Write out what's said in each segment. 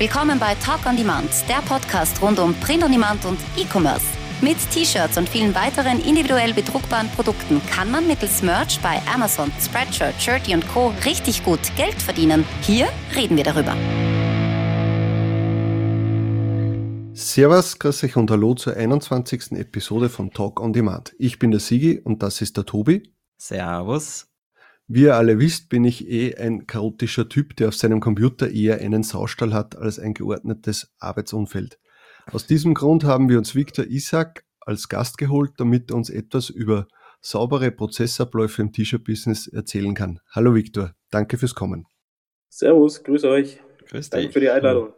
Willkommen bei Talk on Demand, der Podcast rund um Print on Demand und E-Commerce. Mit T-Shirts und vielen weiteren individuell bedruckbaren Produkten kann man mittels Merch bei Amazon, Spreadshirt, Shirty und Co. richtig gut Geld verdienen. Hier reden wir darüber. Servus, grüß euch und hallo zur 21. Episode von Talk on Demand. Ich bin der Sigi und das ist der Tobi. Servus. Wie ihr alle wisst, bin ich eh ein chaotischer Typ, der auf seinem Computer eher einen Saustall hat als ein geordnetes Arbeitsumfeld. Aus diesem Grund haben wir uns Viktor Isaac als Gast geholt, damit er uns etwas über saubere Prozessabläufe im T-Shirt-Business erzählen kann. Hallo Viktor, danke fürs Kommen. Servus, grüß euch. Grüß dich. Danke für die Einladung.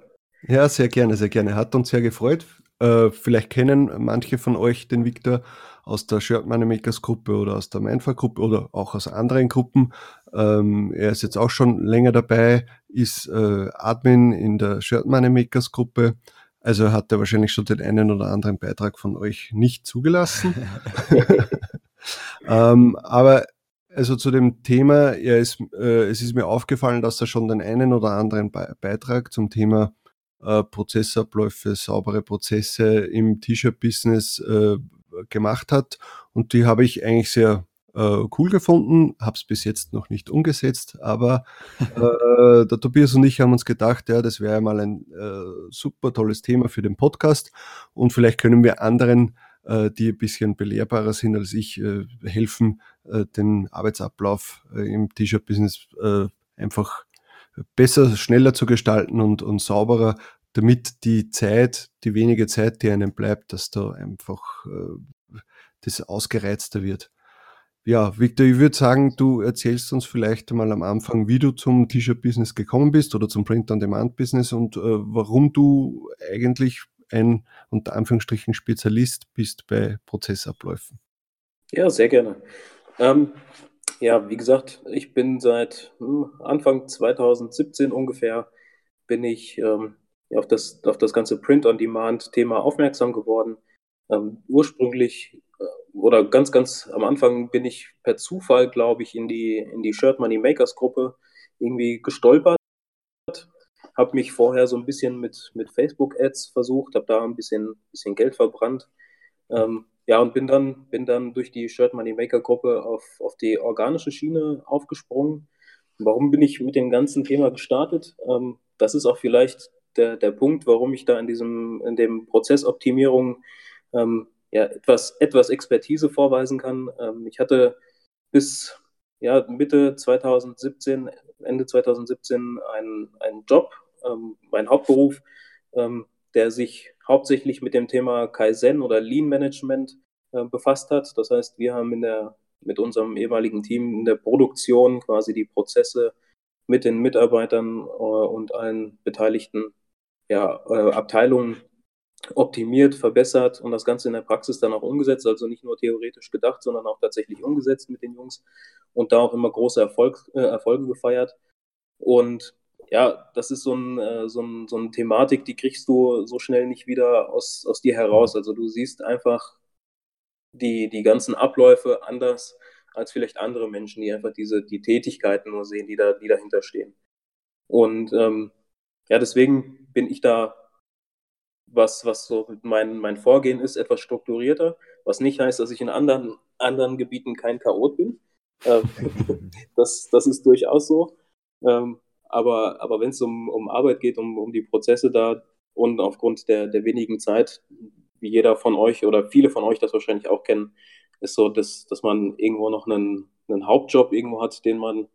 Ja, sehr gerne, sehr gerne. Hat uns sehr gefreut. Äh, vielleicht kennen manche von euch den Viktor aus der Shirt Money Makers Gruppe oder aus der Mindfuck Gruppe oder auch aus anderen Gruppen. Ähm, er ist jetzt auch schon länger dabei, ist äh, Admin in der Shirt Money Makers Gruppe. Also hat er wahrscheinlich schon den einen oder anderen Beitrag von euch nicht zugelassen. ähm, aber also zu dem Thema, er ist, äh, es ist mir aufgefallen, dass er schon den einen oder anderen Be Beitrag zum Thema äh, Prozessabläufe, saubere Prozesse im T-Shirt-Business äh, gemacht hat. Und die habe ich eigentlich sehr äh, cool gefunden, habe es bis jetzt noch nicht umgesetzt, aber äh, der Tobias und ich haben uns gedacht, ja, das wäre mal ein äh, super tolles Thema für den Podcast und vielleicht können wir anderen, äh, die ein bisschen belehrbarer sind als ich, äh, helfen, äh, den Arbeitsablauf äh, im T-Shirt-Business äh, einfach besser, schneller zu gestalten und, und sauberer damit die Zeit, die wenige Zeit, die einem bleibt, dass da einfach äh, das ausgereizter wird. Ja, Victor, ich würde sagen, du erzählst uns vielleicht mal am Anfang, wie du zum T-Shirt-Business gekommen bist oder zum Print-on-Demand-Business und äh, warum du eigentlich ein unter Anführungsstrichen Spezialist bist bei Prozessabläufen. Ja, sehr gerne. Ähm, ja, wie gesagt, ich bin seit hm, Anfang 2017 ungefähr bin ich ähm, auf das, auf das ganze Print-on-Demand-Thema aufmerksam geworden. Ähm, ursprünglich äh, oder ganz, ganz am Anfang bin ich per Zufall, glaube ich, in die, in die Shirt Money Makers Gruppe irgendwie gestolpert. Habe mich vorher so ein bisschen mit, mit Facebook-Ads versucht, habe da ein bisschen, bisschen Geld verbrannt. Ähm, ja, und bin dann, bin dann durch die Shirt Money Maker Gruppe auf, auf die organische Schiene aufgesprungen. Warum bin ich mit dem ganzen Thema gestartet? Ähm, das ist auch vielleicht der, der Punkt, warum ich da in diesem, in dem Prozessoptimierung ähm, ja, etwas, etwas Expertise vorweisen kann. Ähm, ich hatte bis ja, Mitte 2017, Ende 2017 einen, einen Job, ähm, mein Hauptberuf, ähm, der sich hauptsächlich mit dem Thema Kaizen oder Lean Management äh, befasst hat. Das heißt, wir haben in der, mit unserem ehemaligen Team in der Produktion quasi die Prozesse mit den Mitarbeitern äh, und allen Beteiligten ja, äh, Abteilungen optimiert, verbessert und das Ganze in der Praxis dann auch umgesetzt, also nicht nur theoretisch gedacht, sondern auch tatsächlich umgesetzt mit den Jungs und da auch immer große Erfolg, äh, Erfolge gefeiert. Und ja, das ist so, ein, äh, so, ein, so eine Thematik, die kriegst du so schnell nicht wieder aus, aus dir heraus. Also du siehst einfach die, die ganzen Abläufe anders als vielleicht andere Menschen, die einfach diese die Tätigkeiten nur sehen, die da die dahinter stehen. Und ähm, ja, deswegen bin ich da, was, was so mein, mein Vorgehen ist, etwas strukturierter, was nicht heißt, dass ich in anderen, anderen Gebieten kein Chaot bin. Ähm, das, das ist durchaus so. Ähm, aber aber wenn es um, um Arbeit geht, um, um die Prozesse da und aufgrund der, der wenigen Zeit, wie jeder von euch oder viele von euch das wahrscheinlich auch kennen, ist so, dass, dass man irgendwo noch einen, einen Hauptjob irgendwo hat, den man,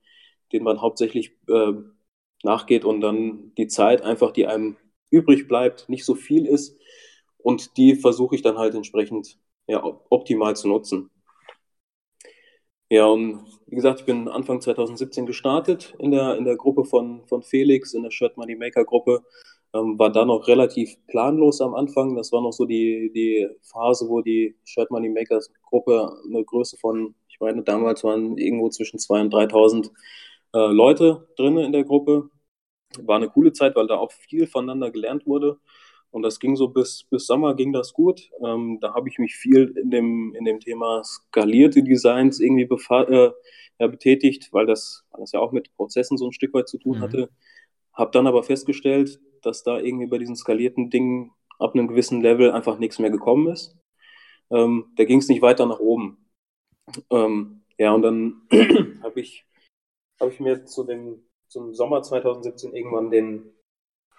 den man hauptsächlich äh, nachgeht und dann die Zeit einfach, die einem übrig bleibt, nicht so viel ist. Und die versuche ich dann halt entsprechend ja, optimal zu nutzen. Ja, und wie gesagt, ich bin Anfang 2017 gestartet in der, in der Gruppe von, von Felix, in der Shirt Money Maker Gruppe. Ähm, war da noch relativ planlos am Anfang. Das war noch so die, die Phase, wo die Shirt Money Makers Gruppe eine Größe von, ich meine, damals waren irgendwo zwischen 2.000 und 3.000 äh, Leute drin in der Gruppe. War eine coole Zeit, weil da auch viel voneinander gelernt wurde. Und das ging so bis, bis Sommer ging das gut. Ähm, da habe ich mich viel in dem, in dem Thema skalierte Designs irgendwie äh, ja, betätigt, weil das, weil das ja auch mit Prozessen so ein Stück weit zu tun mhm. hatte. Habe dann aber festgestellt, dass da irgendwie bei diesen skalierten Dingen ab einem gewissen Level einfach nichts mehr gekommen ist. Ähm, da ging es nicht weiter nach oben. Ähm, ja, und dann habe ich, hab ich mir zu dem, zum Sommer 2017 irgendwann den,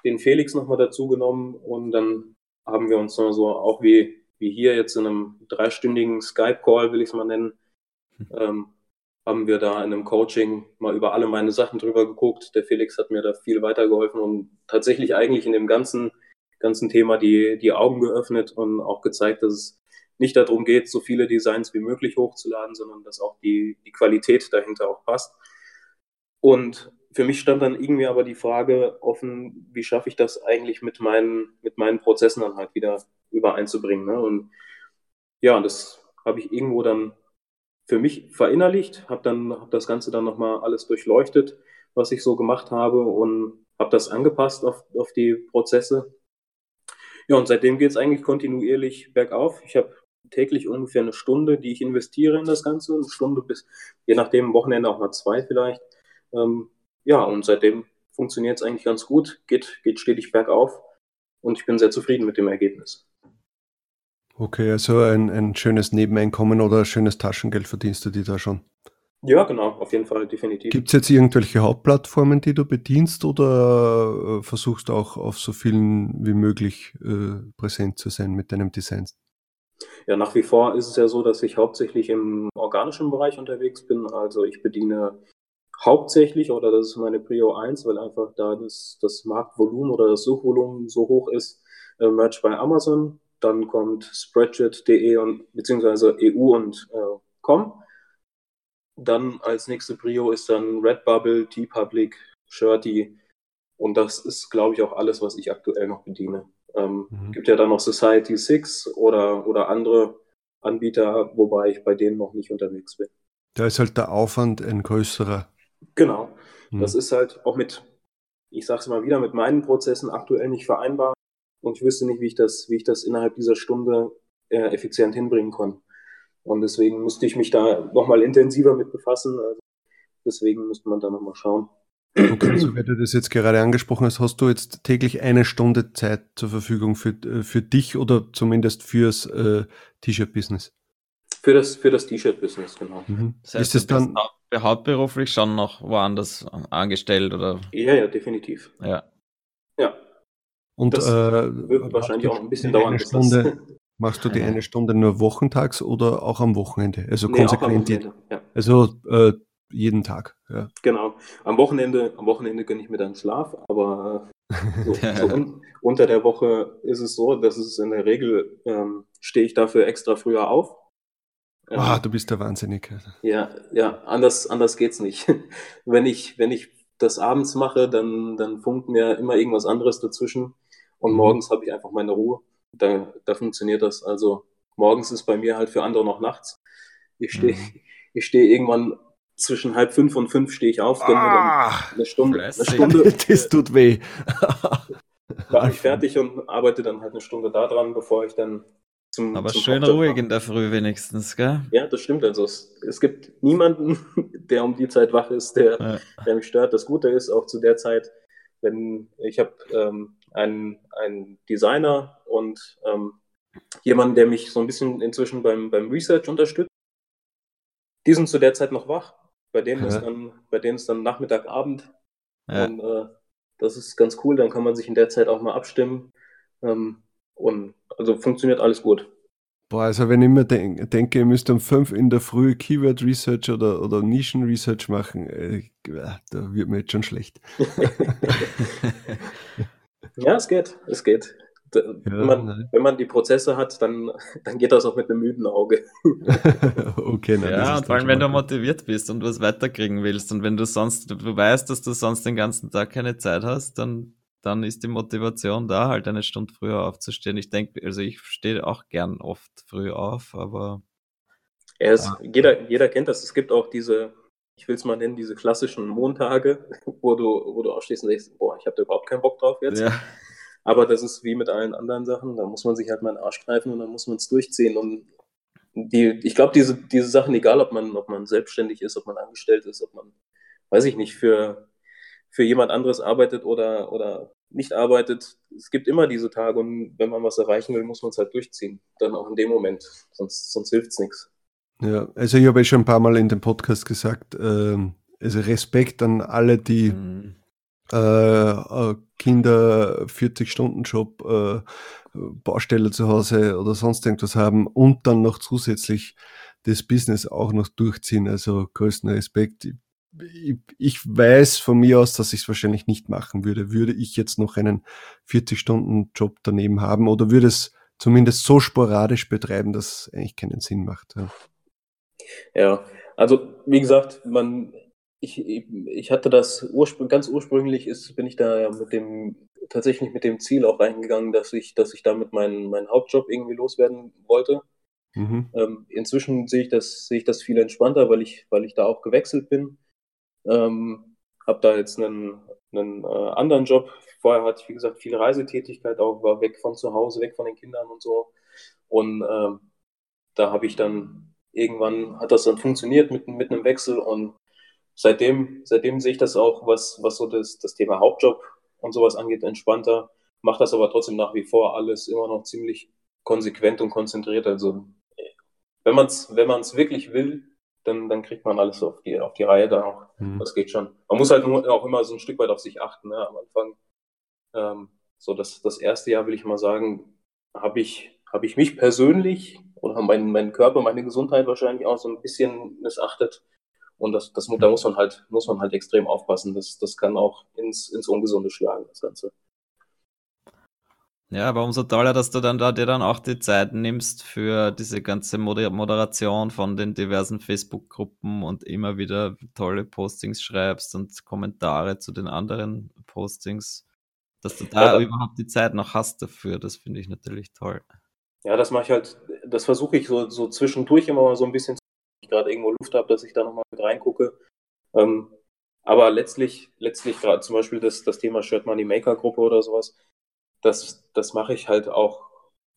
den Felix nochmal dazu genommen und dann haben wir uns so auch wie, wie hier jetzt in einem dreistündigen Skype-Call, will ich es mal nennen, hm. ähm, haben wir da in einem Coaching mal über alle meine Sachen drüber geguckt. Der Felix hat mir da viel weitergeholfen und tatsächlich eigentlich in dem ganzen, ganzen Thema die, die Augen geöffnet und auch gezeigt, dass es nicht darum geht, so viele Designs wie möglich hochzuladen, sondern dass auch die, die Qualität dahinter auch passt. Und für mich stand dann irgendwie aber die Frage offen, wie schaffe ich das eigentlich mit meinen, mit meinen Prozessen dann halt wieder übereinzubringen. Ne? Und ja, das habe ich irgendwo dann für mich verinnerlicht, habe dann hab das Ganze dann nochmal alles durchleuchtet, was ich so gemacht habe und habe das angepasst auf, auf die Prozesse. Ja, und seitdem geht es eigentlich kontinuierlich bergauf. Ich habe täglich ungefähr eine Stunde, die ich investiere in das Ganze, eine Stunde bis, je nachdem, Wochenende auch mal zwei vielleicht. Ähm, ja, und seitdem funktioniert es eigentlich ganz gut, geht, geht stetig bergauf und ich bin sehr zufrieden mit dem Ergebnis. Okay, also ein, ein schönes Nebeneinkommen oder ein schönes Taschengeld verdienst du dir da schon? Ja, genau, auf jeden Fall, definitiv. Gibt es jetzt irgendwelche Hauptplattformen, die du bedienst oder äh, versuchst auch auf so vielen wie möglich äh, präsent zu sein mit deinem Design? Ja, nach wie vor ist es ja so, dass ich hauptsächlich im organischen Bereich unterwegs bin. Also ich bediene hauptsächlich, oder das ist meine Prio 1, weil einfach da das, das Marktvolumen oder das Suchvolumen so hoch ist, äh, Merch bei Amazon dann kommt Spreadshirt.de und beziehungsweise EU und äh, com. Dann als nächste Prio ist dann Redbubble, T-Public, Shirty. Und das ist, glaube ich, auch alles, was ich aktuell noch bediene. Ähm, mhm. Gibt ja dann noch Society 6 oder, oder andere Anbieter, wobei ich bei denen noch nicht unterwegs bin. Da ist halt der Aufwand ein größerer. Genau. Mhm. Das ist halt auch mit, ich sage es mal wieder, mit meinen Prozessen aktuell nicht vereinbar und ich wüsste nicht, wie ich das, wie ich das innerhalb dieser Stunde äh, effizient hinbringen kann. Und deswegen musste ich mich da nochmal intensiver mit befassen. Also deswegen müsste man da nochmal schauen. Okay, so wie du das jetzt gerade angesprochen hast, hast du jetzt täglich eine Stunde Zeit zur Verfügung für, äh, für dich oder zumindest fürs äh, T-Shirt-Business? Für das, für das T-Shirt-Business, genau. Mhm. Das heißt, ist es dann hauptberuflich schon noch woanders angestellt oder? Ja, ja, definitiv. Ja. Ja, und das äh, wird wahrscheinlich auch ein bisschen dauern. Stunde, machst du die eine Stunde nur wochentags oder auch am Wochenende? Also nee, konsequent. Wochenende, ja. Also äh, jeden Tag. Ja. Genau. Am Wochenende, am Wochenende gönne ich mir dann Schlaf, aber so, so un unter der Woche ist es so, dass es in der Regel ähm, stehe ich dafür extra früher auf. Ähm, ah, du bist der Wahnsinnig. Ja, ja, anders, anders geht's nicht. wenn ich, wenn ich das abends mache, dann, dann funkt mir immer irgendwas anderes dazwischen. Und mhm. morgens habe ich einfach meine Ruhe. Da, da funktioniert das. Also morgens ist bei mir halt für andere noch nachts. Ich stehe mhm. ich stehe irgendwann zwischen halb fünf und fünf stehe ich auf, ah, eine Stunde, eine Stunde. das tut weh. war ich fertig und arbeite dann halt eine Stunde da dran, bevor ich dann zum. Aber zum schön ruhig in der Früh wenigstens, gell? Ja, das stimmt. Also es, es gibt niemanden, der um die Zeit wach ist, der, ja. der mich stört. Das Gute ist auch zu der Zeit, wenn ich habe ähm, einen, einen Designer und ähm, jemanden, der mich so ein bisschen inzwischen beim, beim Research unterstützt. Die sind zu der Zeit noch wach. Bei denen ja. ist dann, bei denen ist dann Nachmittag, Abend. Ja. Und äh, das ist ganz cool. Dann kann man sich in der Zeit auch mal abstimmen. Ähm, und also funktioniert alles gut. Boah, also wenn ich mir denk, denke, ihr müsst um fünf in der Früh Keyword Research oder, oder Nischen Research machen, äh, da wird mir jetzt schon schlecht. ja, es geht, es geht. Ja, wenn, man, wenn, man, die Prozesse hat, dann, dann geht das auch mit einem müden Auge. okay, nein, ja, und vor allem, wenn du motiviert bist und was weiterkriegen willst und wenn du sonst, du weißt, dass du sonst den ganzen Tag keine Zeit hast, dann dann ist die Motivation da, halt eine Stunde früher aufzustehen. Ich denke, also ich stehe auch gern oft früh auf, aber. Er ist, ja. jeder, jeder kennt das. Es gibt auch diese, ich will es mal nennen, diese klassischen Montage, wo du, wo du aufstehst und denkst, boah, ich habe da überhaupt keinen Bock drauf jetzt. Ja. Aber das ist wie mit allen anderen Sachen, da muss man sich halt mal in den Arsch greifen und dann muss man es durchziehen. Und die, ich glaube, diese, diese Sachen, egal ob man, ob man selbstständig ist, ob man angestellt ist, ob man, weiß ich nicht, für für jemand anderes arbeitet oder, oder nicht arbeitet, es gibt immer diese Tage und wenn man was erreichen will, muss man es halt durchziehen. Dann auch in dem Moment, sonst, sonst hilft es nichts. Ja, also ich habe ja schon ein paar Mal in dem Podcast gesagt, äh, also Respekt an alle, die mhm. äh, äh Kinder 40-Stunden-Job, äh, Baustelle zu Hause oder sonst irgendwas haben und dann noch zusätzlich das Business auch noch durchziehen. Also größten Respekt. Ich, ich weiß von mir aus, dass ich es wahrscheinlich nicht machen würde. Würde ich jetzt noch einen 40-Stunden-Job daneben haben oder würde es zumindest so sporadisch betreiben, dass es eigentlich keinen Sinn macht. Ja. Ja, also wie gesagt, man, ich, ich hatte das ursprünglich, ganz ursprünglich ist, bin ich da ja mit dem, tatsächlich mit dem Ziel auch reingegangen, dass ich, dass ich damit meinen, meinen Hauptjob irgendwie loswerden wollte. Mhm. Ähm, inzwischen sehe ich das, sehe ich das viel entspannter, weil ich, weil ich da auch gewechselt bin. Ähm, habe da jetzt einen, einen äh, anderen Job. Vorher hatte ich, wie gesagt, viel Reisetätigkeit, auch war weg von zu Hause, weg von den Kindern und so. Und ähm, da habe ich dann irgendwann hat das dann funktioniert mit, mit einem Wechsel und seitdem, seitdem sehe ich das auch, was, was so das, das Thema Hauptjob und sowas angeht, entspannter. Macht das aber trotzdem nach wie vor alles immer noch ziemlich konsequent und konzentriert. Also wenn man es wenn man's wirklich will, dann, dann kriegt man alles auf die, auf die Reihe da auch. Mhm. Das geht schon. Man muss halt nur auch immer so ein Stück weit auf sich achten. Ne? Am Anfang, ähm, so das, das erste Jahr will ich mal sagen, habe ich, hab ich mich persönlich oder meinen, meinen Körper, meine Gesundheit wahrscheinlich auch so ein bisschen missachtet. Und das, das, da muss man halt, muss man halt extrem aufpassen. Das, das kann auch ins, ins Ungesunde schlagen, das Ganze. Ja, aber umso toller, dass du dann da dir dann auch die Zeit nimmst für diese ganze Moderation von den diversen Facebook-Gruppen und immer wieder tolle Postings schreibst und Kommentare zu den anderen Postings, dass du da ja, überhaupt die Zeit noch hast dafür. Das finde ich natürlich toll. Ja, das mache ich halt, das versuche ich so, so zwischendurch immer mal so ein bisschen, wenn ich gerade irgendwo Luft habe, dass ich da nochmal mit reingucke. Ähm, aber letztlich, letztlich gerade zum Beispiel das, das Thema Shirt Money Maker Gruppe oder sowas, das, das mache ich halt auch,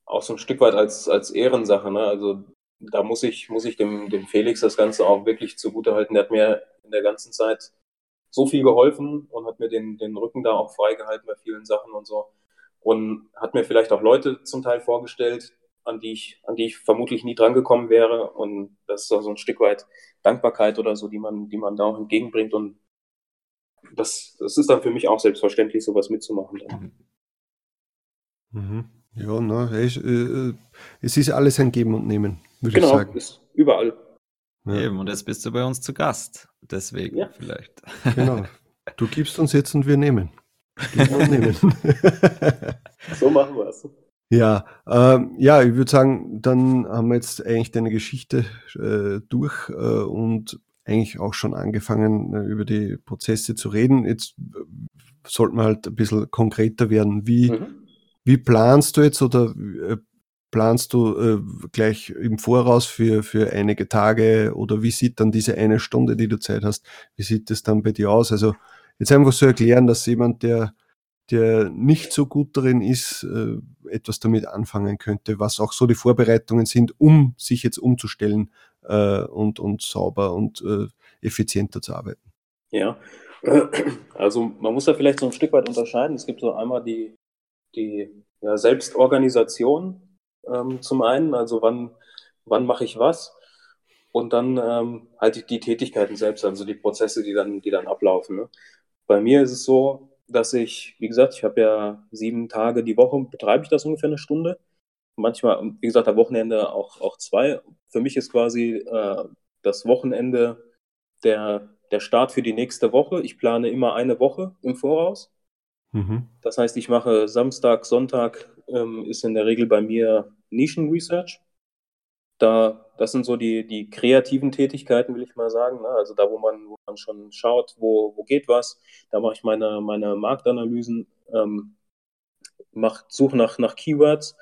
auch so ein Stück weit als, als Ehrensache. Ne? Also da muss ich, muss ich dem, dem Felix das Ganze auch wirklich zugute halten. Der hat mir in der ganzen Zeit so viel geholfen und hat mir den, den Rücken da auch freigehalten bei vielen Sachen und so und hat mir vielleicht auch Leute zum Teil vorgestellt, an die ich, an die ich vermutlich nie drangekommen wäre. Und das ist so ein Stück weit Dankbarkeit oder so, die man, die man da auch entgegenbringt. Und das, das ist dann für mich auch selbstverständlich, sowas mitzumachen. Mhm. Ja, na, es, äh, es ist alles ein Geben und Nehmen, würde genau, ich sagen. Genau, ist überall. Ja. Eben, und jetzt bist du bei uns zu Gast. Deswegen ja. vielleicht. Genau. Du gibst uns jetzt und wir nehmen. so machen wir es. Ja, ähm, ja, ich würde sagen, dann haben wir jetzt eigentlich deine Geschichte äh, durch äh, und eigentlich auch schon angefangen, äh, über die Prozesse zu reden. Jetzt äh, sollten wir halt ein bisschen konkreter werden. Wie, mhm. Wie planst du jetzt oder äh, planst du äh, gleich im Voraus für, für einige Tage oder wie sieht dann diese eine Stunde, die du Zeit hast, wie sieht das dann bei dir aus? Also jetzt einfach so erklären, dass jemand, der, der nicht so gut darin ist, äh, etwas damit anfangen könnte, was auch so die Vorbereitungen sind, um sich jetzt umzustellen äh, und, und sauber und äh, effizienter zu arbeiten. Ja, also man muss da vielleicht so ein Stück weit unterscheiden. Es gibt so einmal die, die ja, Selbstorganisation ähm, zum einen, also wann, wann mache ich was und dann ähm, halt die, die, Tätigkeiten selbst, also die Prozesse, die dann, die dann ablaufen. Ne? Bei mir ist es so, dass ich, wie gesagt, ich habe ja sieben Tage die Woche, betreibe ich das ungefähr eine Stunde. Manchmal, wie gesagt, am Wochenende auch, auch zwei. Für mich ist quasi äh, das Wochenende der, der Start für die nächste Woche. Ich plane immer eine Woche im Voraus. Mhm. Das heißt, ich mache Samstag, Sonntag ähm, ist in der Regel bei mir Nischen-Research. Da, das sind so die, die kreativen Tätigkeiten, will ich mal sagen. Ne? Also da, wo man, wo man schon schaut, wo, wo geht was. Da mache ich meine, meine Marktanalysen, ähm, mach, suche nach, nach Keywords.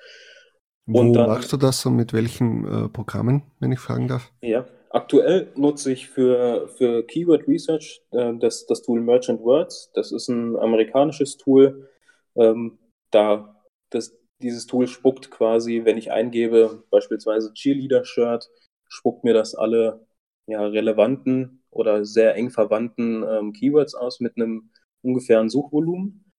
Wo dann, machst du das und mit welchen äh, Programmen, wenn ich fragen darf? Ja, aktuell nutze ich für, für Keyword Research äh, das, das Tool Merchant Words. Das ist ein amerikanisches Tool. Ähm, da das, dieses Tool spuckt quasi, wenn ich eingebe, beispielsweise Cheerleader-Shirt, spuckt mir das alle ja, relevanten oder sehr eng verwandten ähm, Keywords aus mit einem ungefähren Suchvolumen.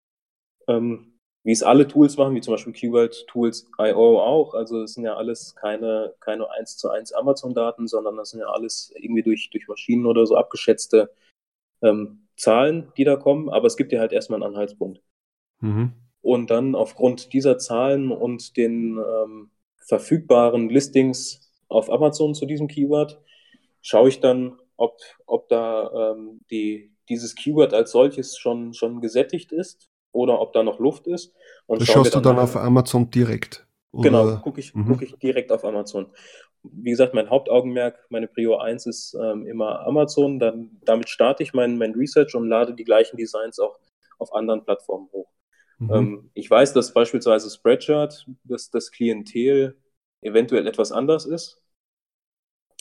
Ähm, wie es alle Tools machen, wie zum Beispiel Keyword Tools IO auch. Also es sind ja alles keine, keine 1 zu 1 Amazon-Daten, sondern das sind ja alles irgendwie durch, durch Maschinen oder so abgeschätzte ähm, Zahlen, die da kommen. Aber es gibt ja halt erstmal einen Anhaltspunkt. Mhm. Und dann aufgrund dieser Zahlen und den ähm, verfügbaren Listings auf Amazon zu diesem Keyword schaue ich dann, ob, ob da ähm, die, dieses Keyword als solches schon, schon gesättigt ist oder ob da noch Luft ist. Und das schaust dann du dann auf Amazon direkt? Oder? Genau, gucke ich, mhm. guck ich direkt auf Amazon. Wie gesagt, mein Hauptaugenmerk, meine Prio 1 ist ähm, immer Amazon. Dann, damit starte ich mein, mein Research und lade die gleichen Designs auch auf anderen Plattformen hoch. Mhm. Ähm, ich weiß, dass beispielsweise Spreadshirt, dass das Klientel eventuell etwas anders ist.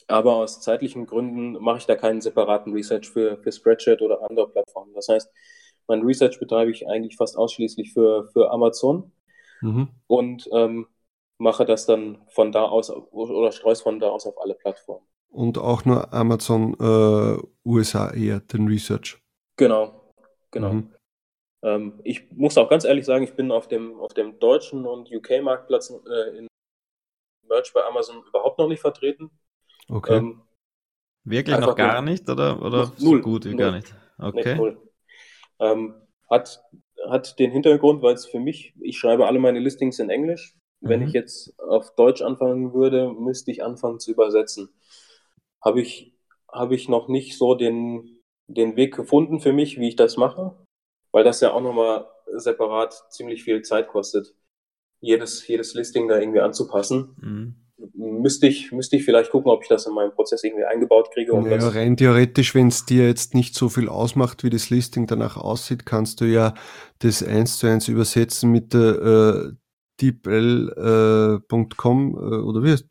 Aber aus zeitlichen Gründen mache ich da keinen separaten Research für, für Spreadshirt oder andere Plattformen. Das heißt, mein Research betreibe ich eigentlich fast ausschließlich für, für Amazon mhm. und ähm, mache das dann von da aus oder streue es von da aus auf alle Plattformen. Und auch nur Amazon äh, USA eher, den Research. Genau, genau. Mhm. Ähm, ich muss auch ganz ehrlich sagen, ich bin auf dem, auf dem deutschen und UK-Marktplatz äh, in Merch bei Amazon überhaupt noch nicht vertreten. Okay. Ähm, Wirklich noch gar nicht oder, oder so null, gut wie gar nicht? Okay. Nee, ähm, hat, hat den Hintergrund, weil es für mich, ich schreibe alle meine Listings in Englisch. Mhm. Wenn ich jetzt auf Deutsch anfangen würde, müsste ich anfangen zu übersetzen. Habe ich, hab ich noch nicht so den, den Weg gefunden für mich, wie ich das mache, weil das ja auch nochmal separat ziemlich viel Zeit kostet, jedes, jedes Listing da irgendwie anzupassen. Mhm müsste ich, müsste ich vielleicht gucken, ob ich das in meinem Prozess irgendwie eingebaut kriege. Um ja, rein theoretisch, wenn es dir jetzt nicht so viel ausmacht, wie das Listing danach aussieht, kannst du ja das eins zu eins übersetzen mit der äh, deepl.com äh, äh, oder wie heißt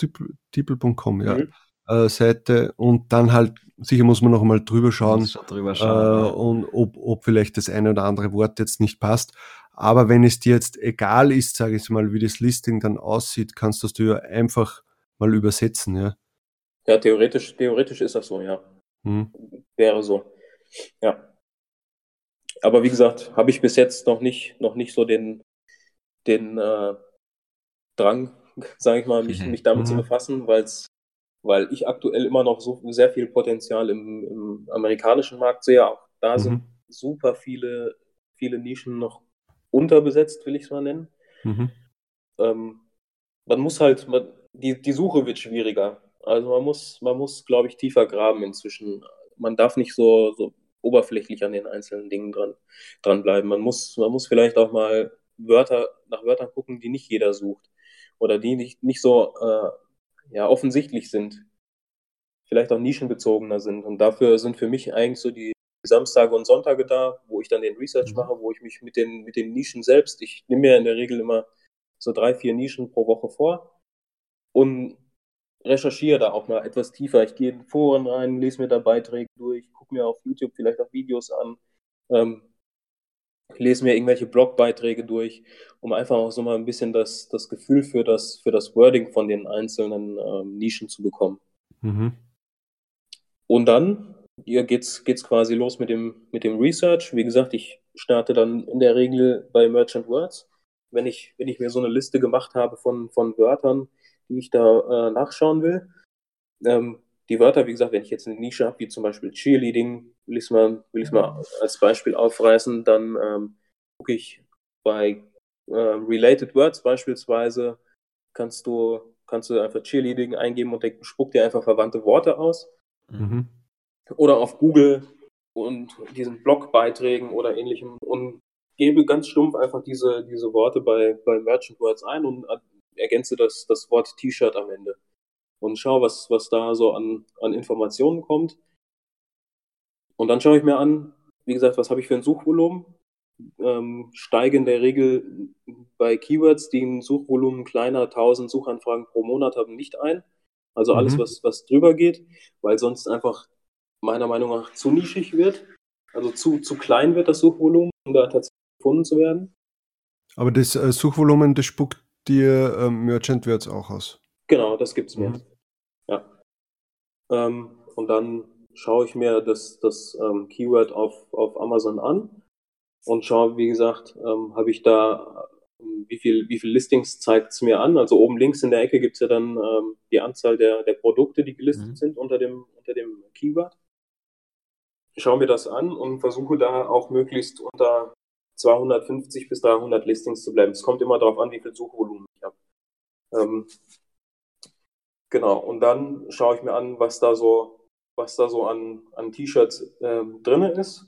deepl.com, ja. Mhm. Äh, Seite und dann halt sicher muss man noch mal drüber schauen, drüber schauen äh, und ob, ob vielleicht das eine oder andere Wort jetzt nicht passt. Aber wenn es dir jetzt egal ist, sage ich mal, wie das Listing dann aussieht, kannst du das ja einfach mal übersetzen, ja. Ja, theoretisch, theoretisch ist das so, ja. Hm. Wäre so. Ja. Aber wie gesagt, habe ich bis jetzt noch nicht, noch nicht so den, den äh, Drang, sage ich mal, mich, mhm. mich damit mhm. zu befassen, weil's, weil ich aktuell immer noch so sehr viel Potenzial im, im amerikanischen Markt sehe. Auch da mhm. sind super viele, viele Nischen noch unterbesetzt, will ich es mal nennen. Mhm. Ähm, man muss halt, man, die, die Suche wird schwieriger. Also man muss, man muss, glaube ich, tiefer graben inzwischen. Man darf nicht so, so oberflächlich an den einzelnen Dingen dran, dranbleiben. Man muss, man muss vielleicht auch mal Wörter, nach Wörtern gucken, die nicht jeder sucht. Oder die nicht, nicht so äh, ja, offensichtlich sind. Vielleicht auch nischenbezogener sind. Und dafür sind für mich eigentlich so die, Samstage und Sonntage da, wo ich dann den Research mhm. mache, wo ich mich mit den, mit den Nischen selbst, ich nehme mir in der Regel immer so drei, vier Nischen pro Woche vor und recherchiere da auch mal etwas tiefer. Ich gehe in Foren rein, lese mir da Beiträge durch, gucke mir auf YouTube vielleicht auch Videos an, ähm, lese mir irgendwelche Blogbeiträge durch, um einfach auch so mal ein bisschen das, das Gefühl für das, für das Wording von den einzelnen ähm, Nischen zu bekommen. Mhm. Und dann hier geht's, geht's quasi los mit dem, mit dem Research. Wie gesagt, ich starte dann in der Regel bei Merchant Words. Wenn ich, wenn ich mir so eine Liste gemacht habe von, von Wörtern, die ich da äh, nachschauen will. Ähm, die Wörter, wie gesagt, wenn ich jetzt eine Nische habe, wie zum Beispiel Cheerleading, will ich es mal, will ich's mal als Beispiel aufreißen, dann ähm, gucke ich bei äh, Related Words beispielsweise, kannst du, kannst du einfach Cheerleading eingeben und der spuckt dir einfach verwandte Worte aus. Mhm oder auf Google und diesen Blogbeiträgen oder ähnlichem und gebe ganz stumpf einfach diese, diese Worte bei, bei Merchant Words ein und ergänze das, das Wort T-Shirt am Ende. Und schaue, was, was da so an, an Informationen kommt. Und dann schaue ich mir an, wie gesagt, was habe ich für ein Suchvolumen? Ähm, steige in der Regel bei Keywords, die ein Suchvolumen kleiner 1000 Suchanfragen pro Monat haben, nicht ein. Also alles, mhm. was, was drüber geht, weil sonst einfach meiner Meinung nach zu nischig wird. Also zu, zu klein wird das Suchvolumen, um da tatsächlich gefunden zu werden. Aber das äh, Suchvolumen, das spuckt dir äh, Merchant Words auch aus. Genau, das gibt es mir. Mhm. Ja. Ähm, und dann schaue ich mir das, das ähm, Keyword auf, auf Amazon an und schaue, wie gesagt, ähm, habe ich da, wie viel, wie viel Listings zeigt es mir an. Also oben links in der Ecke gibt es ja dann ähm, die Anzahl der, der Produkte, die gelistet mhm. sind unter dem, unter dem Keyword. Schaue mir das an und versuche da auch möglichst unter 250 bis 300 Listings zu bleiben. Es kommt immer darauf an, wie viel Suchvolumen ich habe. Ähm, genau, und dann schaue ich mir an, was da so, was da so an, an T-Shirts ähm, drin ist.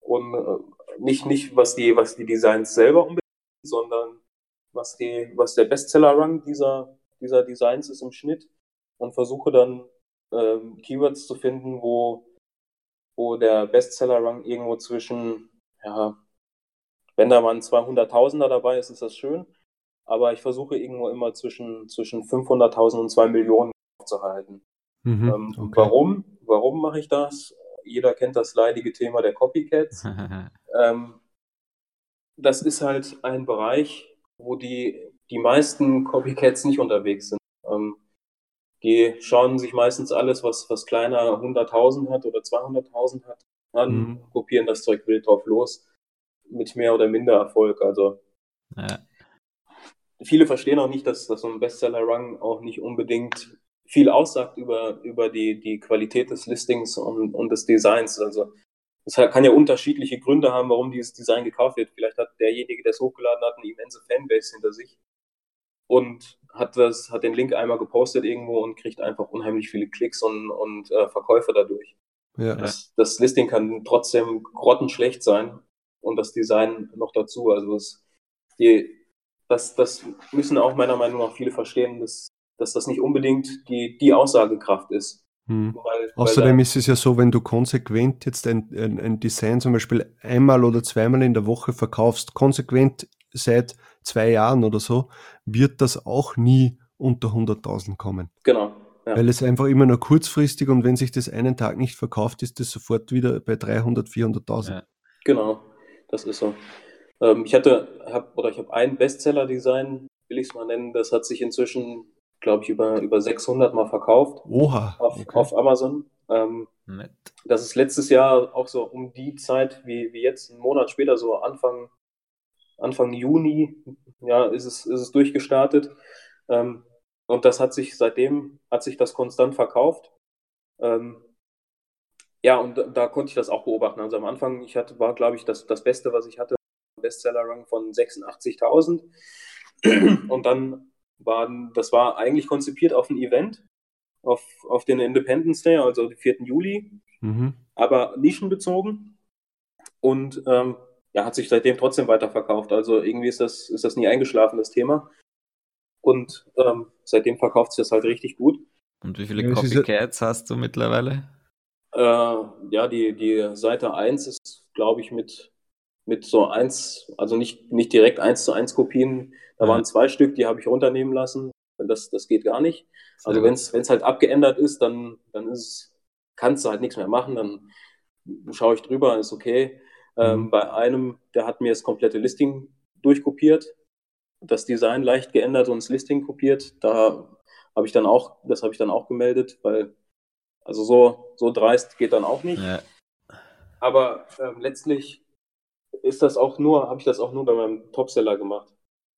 Und äh, nicht, nicht was, die, was die Designs selber unbedingt, sondern was, die, was der Bestseller-Run dieser, dieser Designs ist im Schnitt. Und versuche dann ähm, Keywords zu finden, wo, wo der Bestseller-Run irgendwo zwischen ja, wenn da mal ein 200.000er dabei ist, ist das schön. Aber ich versuche irgendwo immer zwischen, zwischen 500.000 und 2 Millionen aufzuhalten. Mhm, ähm, okay. Warum? Warum mache ich das? Jeder kennt das leidige Thema der Copycats. ähm, das ist halt ein Bereich, wo die, die meisten Copycats nicht unterwegs sind. Ähm, die schauen sich meistens alles, was, was kleiner 100.000 hat oder 200.000 hat, an, mhm. kopieren das Zeug wild drauf los mit mehr oder minder Erfolg. Also ja. Viele verstehen auch nicht, dass, dass so ein Bestseller-Run auch nicht unbedingt viel aussagt über, über die, die Qualität des Listings und, und des Designs. Also es kann ja unterschiedliche Gründe haben, warum dieses Design gekauft wird. Vielleicht hat derjenige, der es hochgeladen hat, eine immense Fanbase hinter sich und hat das, hat den Link einmal gepostet irgendwo und kriegt einfach unheimlich viele Klicks und, und äh, Verkäufe dadurch. Ja. Das, das Listing kann trotzdem grottenschlecht sein und das Design noch dazu. Also das, die, das, das müssen auch meiner Meinung nach viele verstehen, dass, dass das nicht unbedingt die, die Aussagekraft ist. Hm. Weil, Außerdem weil ist es ja so, wenn du konsequent jetzt ein, ein, ein, Design zum Beispiel einmal oder zweimal in der Woche verkaufst, konsequent seit zwei Jahren oder so, wird das auch nie unter 100.000 kommen. Genau. Ja. Weil es einfach immer nur kurzfristig und wenn sich das einen Tag nicht verkauft, ist das sofort wieder bei 300, 400.000. Ja. Genau. Das ist so. Ähm, ich hatte, hab, oder ich habe ein Bestseller-Design, will ich es mal nennen, das hat sich inzwischen, glaube ich, über, über 600 Mal verkauft. Oha. Auf, okay. auf Amazon. Ähm, das ist letztes Jahr auch so um die Zeit wie, wie jetzt, einen Monat später, so Anfang, Anfang Juni, ja, ist es, ist es durchgestartet. Ähm, und das hat sich seitdem, hat sich das konstant verkauft. Ähm, ja, und da konnte ich das auch beobachten. Also am Anfang, ich hatte, war, glaube ich, das, das Beste, was ich hatte, Bestseller-Rang von 86.000. Und dann war, das war eigentlich konzipiert auf ein Event, auf, auf den Independence Day, also den 4. Juli, mhm. aber nischenbezogen. Und ähm, ja, hat sich seitdem trotzdem weiterverkauft. Also irgendwie ist das, ist das nie eingeschlafen, das Thema. Und ähm, seitdem verkauft sich das halt richtig gut. Und wie viele Copycats hast du mittlerweile? Äh, ja, die, die Seite 1 ist, glaube ich, mit, mit so 1, also nicht, nicht direkt 1 zu 1 Kopien. Da ja. waren zwei Stück, die habe ich runternehmen lassen. Das, das geht gar nicht. Sehr also wenn es halt abgeändert ist, dann, dann ist, kannst du halt nichts mehr machen. Dann schaue ich drüber, ist okay. Ähm, mhm. bei einem, der hat mir das komplette Listing durchkopiert, das Design leicht geändert und das Listing kopiert. Da habe ich dann auch, das habe ich dann auch gemeldet, weil also so, so dreist geht dann auch nicht. Ja. Aber ähm, letztlich ist das auch nur, habe ich das auch nur bei meinem Topseller gemacht.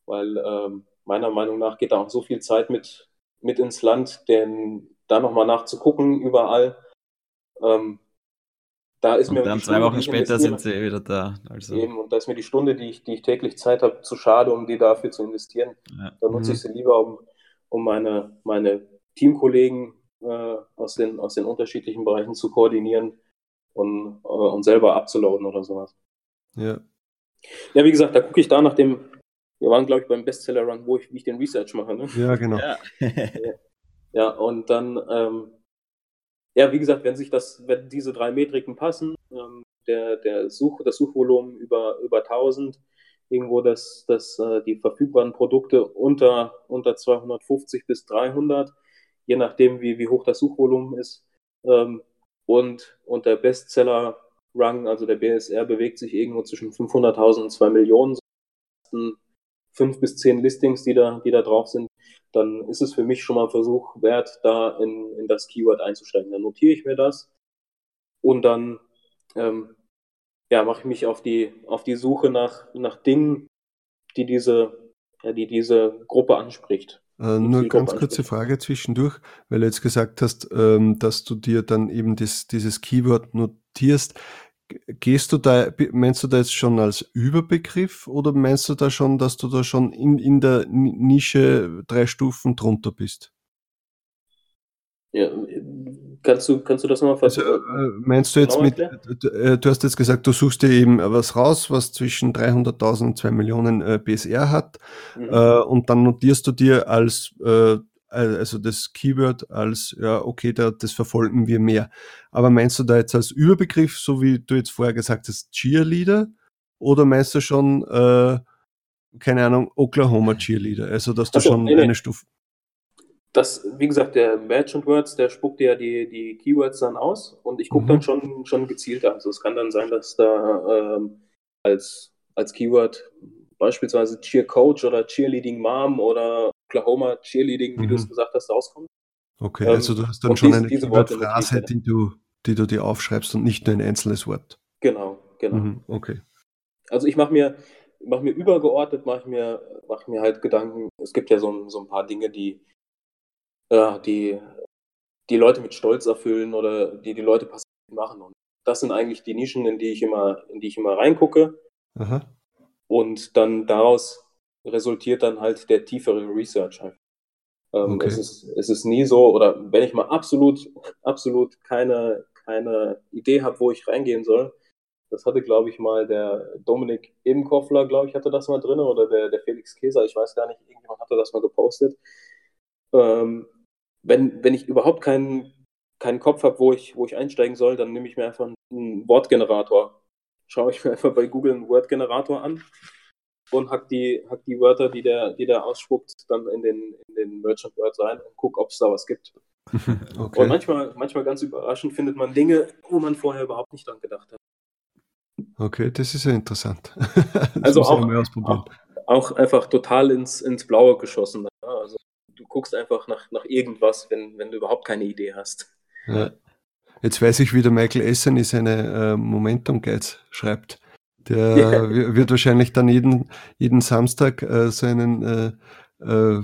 Weil ähm, meiner Meinung nach geht da auch so viel Zeit mit, mit ins Land, denn da nochmal nachzugucken überall. Ähm, da ist und mir dann zwei Stunde, Wochen später sind sie wieder da. Also. Eben, und da ist mir die Stunde, die ich, die ich täglich Zeit habe, zu schade, um die dafür zu investieren. Ja. Da nutze mhm. ich sie lieber, um, um meine, meine Teamkollegen äh, aus, den, aus den unterschiedlichen Bereichen zu koordinieren und, äh, und selber abzuladen oder sowas. Ja. Ja, wie gesagt, da gucke ich da nach dem, wir waren, glaube ich, beim Bestseller-Run, wo ich, wie ich den Research mache. Ne? Ja, genau. Ja, ja und dann, ähm, ja, wie gesagt, wenn sich das, wenn diese drei Metriken passen, ähm, der, der Such, das Suchvolumen über, über 1000, irgendwo das, das, äh, die verfügbaren Produkte unter, unter 250 bis 300, je nachdem, wie, wie hoch das Suchvolumen ist. Ähm, und, und der Bestseller-Run, also der BSR, bewegt sich irgendwo zwischen 500.000 und 2 Millionen. So fünf bis zehn Listings, die da, die da drauf sind, dann ist es für mich schon mal ein Versuch wert, da in, in das Keyword einzusteigen. Dann notiere ich mir das und dann ähm, ja, mache ich mich auf die, auf die Suche nach, nach Dingen, die diese, ja, die diese Gruppe anspricht. Äh, nur ganz kurze Frage zwischendurch, weil du jetzt gesagt hast, ähm, dass du dir dann eben das, dieses Keyword notierst. Gehst du da, meinst du da jetzt schon als Überbegriff oder meinst du da schon, dass du da schon in, in der Nische drei Stufen drunter bist? Ja, kannst du, kannst du das nochmal also, äh, Meinst du jetzt mit, äh, du hast jetzt gesagt, du suchst dir eben was raus, was zwischen 300.000 und 2 Millionen äh, BSR hat mhm. äh, und dann notierst du dir als, äh, also das Keyword als, ja, okay, da, das verfolgen wir mehr. Aber meinst du da jetzt als Überbegriff, so wie du jetzt vorher gesagt hast, Cheerleader oder meinst du schon, äh, keine Ahnung, Oklahoma Cheerleader, also dass du also, schon nee, eine Stufe das, wie gesagt, der Merchant Words, der spuckt ja die, die Keywords dann aus und ich gucke mhm. dann schon, schon gezielter. Also es kann dann sein, dass da ähm, als, als Keyword beispielsweise Cheer Coach oder Cheerleading Mom oder Oklahoma Cheerleading, wie mhm. du es gesagt hast, rauskommt. Okay, ähm, also du hast dann schon diese, eine Phrase, die du, die du dir aufschreibst und nicht nur ein einzelnes Wort. Genau, genau. Mhm, okay. Also ich mache mir, mach mir übergeordnet, mache ich mir, mach mir halt Gedanken, es gibt ja so, so ein paar Dinge, die, ja, die die Leute mit Stolz erfüllen oder die die Leute passiv machen. Und das sind eigentlich die Nischen, in die ich immer, in die ich immer reingucke. Aha. Und dann daraus resultiert dann halt der tiefere Research. Ähm, okay. es, ist, es ist nie so, oder wenn ich mal absolut, absolut keine, keine Idee habe, wo ich reingehen soll, das hatte, glaube ich, mal der Dominik Ebenkoffler, glaube ich, hatte das mal drin, oder der, der Felix Käser, ich weiß gar nicht, irgendjemand hatte das mal gepostet. Ähm, wenn, wenn ich überhaupt keinen, keinen Kopf habe, wo ich, wo ich einsteigen soll, dann nehme ich mir einfach einen Wortgenerator. Schaue ich mir einfach bei Google einen Wortgenerator an und hack die, hack die Wörter, die der, die der ausspuckt, dann in den, in den Merchant Words rein und guck, ob es da was gibt. Okay. Und manchmal, manchmal ganz überraschend findet man Dinge, wo man vorher überhaupt nicht dran gedacht hat. Okay, das ist ja interessant. also auch, auch, auch, einfach total ins, ins Blaue geschossen. Also du guckst einfach nach, nach irgendwas, wenn, wenn du überhaupt keine Idee hast. Ja. Jetzt weiß ich, wie der Michael Essen in seine äh, Momentum Guides schreibt. Der ja. wird wahrscheinlich dann jeden, jeden Samstag äh, seinen äh, äh,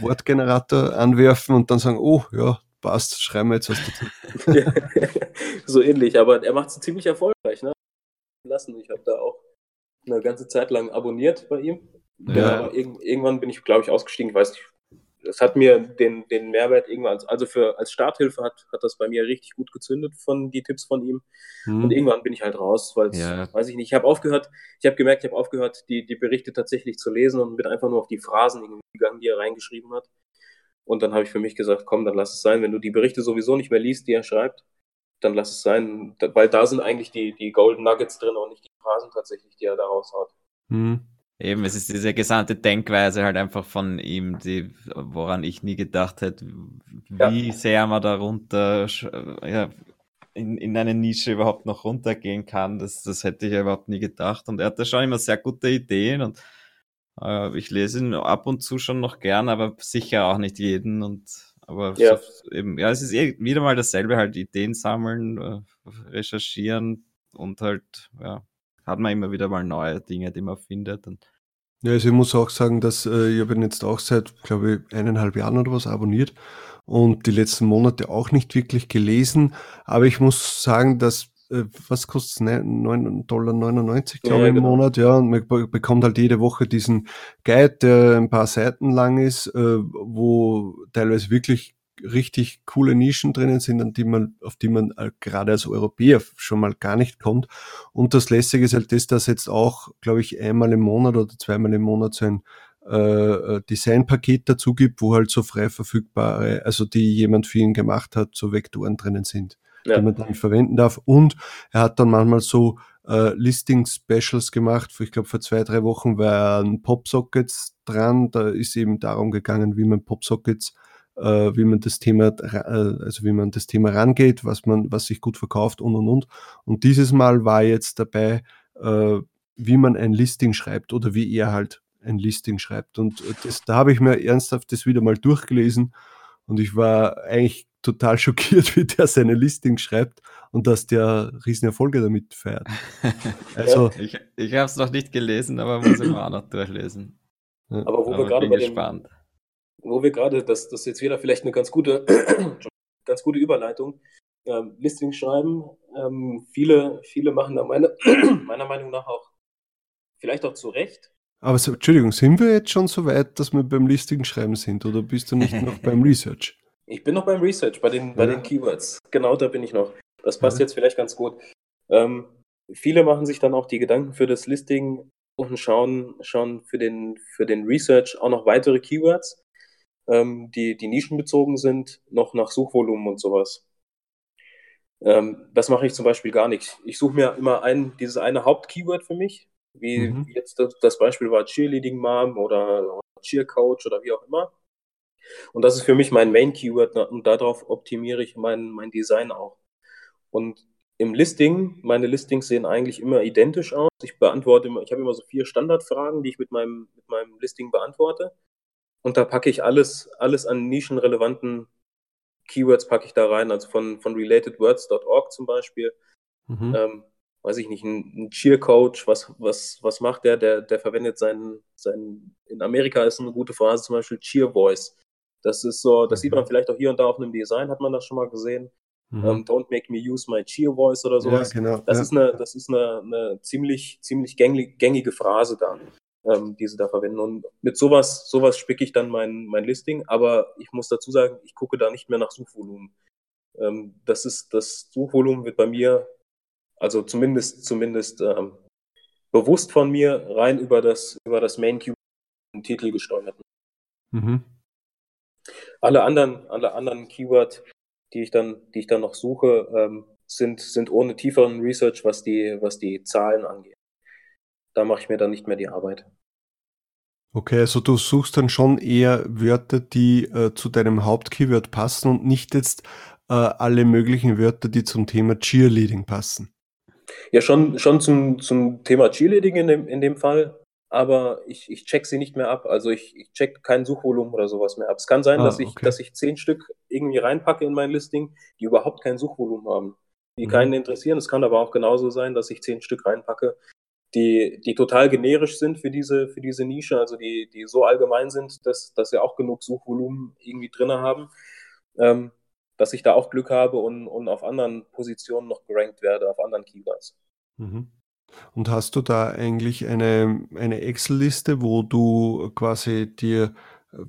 Wortgenerator anwerfen und dann sagen, oh ja, passt, schreiben wir jetzt was dazu. ja, so ähnlich, aber er macht es ziemlich erfolgreich. Ne? Lassen. Ich habe da auch eine ganze Zeit lang abonniert bei ihm. Ja. Irgendwann bin ich, glaube ich, ausgestiegen. Ich weiß nicht, das hat mir den, den Mehrwert irgendwann, also für als Starthilfe hat, hat das bei mir richtig gut gezündet von die Tipps von ihm. Hm. Und irgendwann bin ich halt raus, weil ja. weiß ich nicht, ich habe aufgehört, ich habe gemerkt, ich habe aufgehört, die, die Berichte tatsächlich zu lesen und bin einfach nur auf die Phrasen gegangen, die er reingeschrieben hat. Und dann habe ich für mich gesagt, komm, dann lass es sein. Wenn du die Berichte sowieso nicht mehr liest, die er schreibt, dann lass es sein, weil da sind eigentlich die, die Golden Nuggets drin und nicht die Phrasen tatsächlich, die er da raushaut. Hm. Eben, es ist diese gesamte Denkweise halt einfach von ihm, die, woran ich nie gedacht hätte, wie ja. sehr man darunter ja, in, in eine Nische überhaupt noch runtergehen kann. Das, das hätte ich ja überhaupt nie gedacht. Und er hatte schon immer sehr gute Ideen und äh, ich lese ihn ab und zu schon noch gern, aber sicher auch nicht jeden. Und aber ja, so, eben, ja es ist eh wieder mal dasselbe, halt Ideen sammeln, äh, recherchieren und halt, ja, hat man immer wieder mal neue Dinge, die man findet. Und ja, also ich muss auch sagen, dass äh, ich ihn jetzt auch seit, glaube ich, eineinhalb Jahren oder was abonniert und die letzten Monate auch nicht wirklich gelesen. Aber ich muss sagen, dass äh, was kostet es? 9,99 Dollar, 99, glaube ich, im genau. Monat, ja. Und man bekommt halt jede Woche diesen Guide, der ein paar Seiten lang ist, äh, wo teilweise wirklich richtig coole Nischen drinnen sind, an die man, auf die man äh, gerade als Europäer schon mal gar nicht kommt. Und das Lässige ist halt das, dass jetzt auch, glaube ich, einmal im Monat oder zweimal im Monat so ein äh, äh, Designpaket dazu gibt, wo halt so frei verfügbare, also die jemand für ihn gemacht hat, so Vektoren drinnen sind, ja. die man dann verwenden darf. Und er hat dann manchmal so äh, Listing-Specials gemacht. Ich glaube, vor zwei, drei Wochen waren Popsockets dran. Da ist eben darum gegangen, wie man Popsockets wie man das Thema, äh, also wie man das Thema rangeht, was man, was sich gut verkauft und und und. Und dieses Mal war jetzt dabei, äh, wie man ein Listing schreibt oder wie er halt ein Listing schreibt. Und das, da habe ich mir ernsthaft das wieder mal durchgelesen und ich war eigentlich total schockiert, wie der seine Listings schreibt und dass der Riesenerfolge damit feiert. Also, ich ich habe es noch nicht gelesen, aber muss ich mal auch noch durchlesen. Aber wo aber wir gerade bei dem, wo wir gerade, das, das ist jetzt wieder vielleicht eine ganz gute, ganz gute Überleitung, ähm, Listing schreiben. Ähm, viele, viele machen da meine, meiner Meinung nach auch vielleicht auch zu Recht aber so, Entschuldigung, sind wir jetzt schon so weit, dass wir beim Listing schreiben sind oder bist du nicht noch beim Research? Ich bin noch beim Research, bei den, bei den Keywords. Genau da bin ich noch. Das passt ja. jetzt vielleicht ganz gut. Ähm, viele machen sich dann auch die Gedanken für das Listing und schauen, schauen für, den, für den Research auch noch weitere Keywords, ähm, die, die nischenbezogen sind, noch nach Suchvolumen und sowas. Ähm, das mache ich zum Beispiel gar nicht. Ich suche mir immer ein, dieses eine Hauptkeyword für mich, wie, mhm. jetzt das, das, Beispiel war Cheerleading Mom oder, oder Cheer Coach oder wie auch immer. Und das ist für mich mein Main Keyword und darauf optimiere ich mein, mein Design auch. Und im Listing, meine Listings sehen eigentlich immer identisch aus. Ich beantworte immer, ich habe immer so vier Standardfragen, die ich mit meinem, mit meinem Listing beantworte. Und da packe ich alles, alles an nischenrelevanten Keywords packe ich da rein, also von, von relatedwords.org zum Beispiel. Mhm. Ähm, weiß ich nicht, ein, ein Cheer-Coach, was, was, was macht der? Der, der verwendet seinen, seinen, in Amerika ist eine gute Phrase zum Beispiel Cheer-Voice. Das ist so, das mhm. sieht man vielleicht auch hier und da auf einem Design, hat man das schon mal gesehen. Mhm. Um, ähm, don't make me use my cheer voice oder sowas. Ja, genau. Das ja. ist eine, das ist eine, eine ziemlich, ziemlich gängige Phrase da, ähm, die sie da verwenden. Und mit sowas, sowas spicke ich dann mein, mein Listing, aber ich muss dazu sagen, ich gucke da nicht mehr nach Suchvolumen. Ähm, das ist, das Suchvolumen wird bei mir also zumindest, zumindest ähm, bewusst von mir rein über das, über das Main Cube Titel gesteuert. Mhm. Alle anderen, alle anderen Keyword, die ich dann, die ich dann noch suche, ähm, sind, sind ohne tieferen Research, was die, was die Zahlen angeht. Da mache ich mir dann nicht mehr die Arbeit. Okay, also du suchst dann schon eher Wörter, die äh, zu deinem Hauptkeyword passen und nicht jetzt äh, alle möglichen Wörter, die zum Thema Cheerleading passen. Ja, schon, schon zum, zum Thema Cheerleading in dem, in dem Fall, aber ich, ich check sie nicht mehr ab. Also ich, ich check kein Suchvolumen oder sowas mehr ab. Es kann sein, ah, dass, ich, okay. dass ich zehn Stück irgendwie reinpacke in mein Listing, die überhaupt kein Suchvolumen haben, die mhm. keinen interessieren. Es kann aber auch genauso sein, dass ich zehn Stück reinpacke, die, die total generisch sind für diese, für diese Nische, also die, die so allgemein sind, dass, dass sie auch genug Suchvolumen irgendwie drin haben. Ähm, dass ich da auch Glück habe und, und auf anderen Positionen noch gerankt werde, auf anderen Keywords. Mhm. Und hast du da eigentlich eine, eine Excel-Liste, wo du quasi dir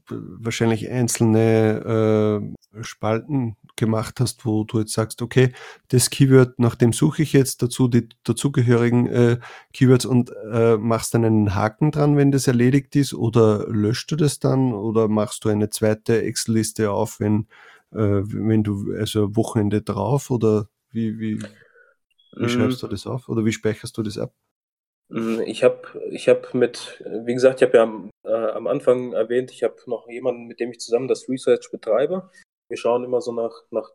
wahrscheinlich einzelne äh, Spalten gemacht hast, wo du jetzt sagst, okay, das Keyword, nach dem suche ich jetzt dazu die dazugehörigen äh, Keywords und äh, machst dann einen Haken dran, wenn das erledigt ist, oder löscht du das dann oder machst du eine zweite Excel-Liste auf, wenn äh, wenn du, also Wochenende drauf oder wie, wie, wie mm. schreibst du das auf oder wie speicherst du das ab? Mm, ich habe ich hab mit, wie gesagt, ich habe ja am, äh, am Anfang erwähnt, ich habe noch jemanden, mit dem ich zusammen das Research betreibe. Wir schauen immer so nach, nach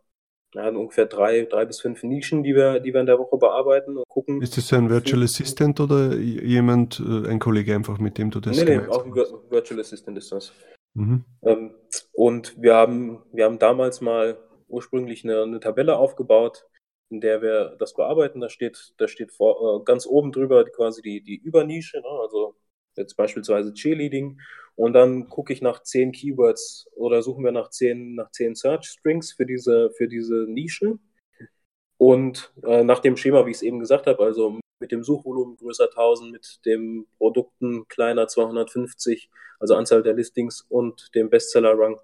ja, ungefähr drei, drei bis fünf Nischen, die wir, die wir in der Woche bearbeiten und gucken. Ist das ein Virtual Assistant oder jemand, äh, ein Kollege einfach, mit dem du das Nee, nee, auch ein Virtual Assistant ist das. Mhm. Ähm, und wir haben, wir haben damals mal ursprünglich eine, eine, Tabelle aufgebaut, in der wir das bearbeiten. Da steht, da steht vor, äh, ganz oben drüber quasi die, die Übernische, ne? also jetzt beispielsweise Cheerleading. Und dann gucke ich nach zehn Keywords oder suchen wir nach zehn, nach zehn Search Strings für diese, für diese Nische. Und äh, nach dem Schema, wie ich es eben gesagt habe, also mit dem Suchvolumen größer 1000, mit dem Produkten kleiner 250, also Anzahl der Listings und dem Bestseller-Rang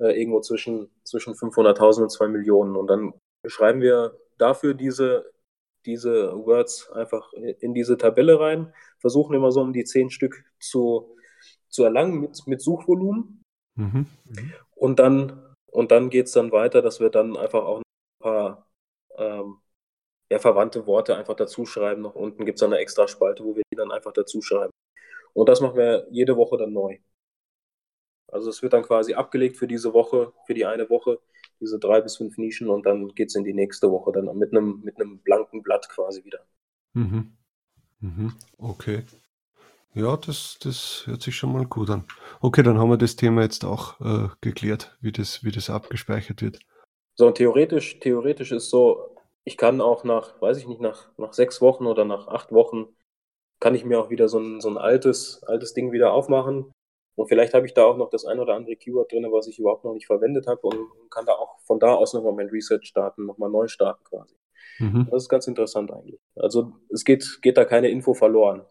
äh, irgendwo zwischen, zwischen 500.000 und 2 Millionen. Und dann schreiben wir dafür diese, diese Words einfach in diese Tabelle rein, versuchen immer so um die 10 Stück zu, zu erlangen mit, mit Suchvolumen. Mhm. Mhm. Und dann, und dann geht es dann weiter, dass wir dann einfach auch ein paar ähm, ja, verwandte Worte einfach dazuschreiben. Noch unten gibt es eine extra Spalte, wo wir die dann einfach dazuschreiben. Und das machen wir jede Woche dann neu. Also es wird dann quasi abgelegt für diese Woche, für die eine Woche, diese drei bis fünf Nischen und dann geht es in die nächste Woche dann mit einem, mit einem blanken Blatt quasi wieder. Mhm. Mhm. Okay. Ja, das, das hört sich schon mal gut an. Okay, dann haben wir das Thema jetzt auch äh, geklärt, wie das, wie das abgespeichert wird. So, theoretisch, theoretisch ist so, ich kann auch nach, weiß ich nicht, nach, nach sechs Wochen oder nach acht Wochen, kann ich mir auch wieder so ein, so ein altes, altes Ding wieder aufmachen. Und vielleicht habe ich da auch noch das ein oder andere Keyword drin, was ich überhaupt noch nicht verwendet habe und kann da auch von da aus nochmal mein Research starten, nochmal neu starten quasi. Mhm. Das ist ganz interessant eigentlich. Also es geht, geht da keine Info verloren.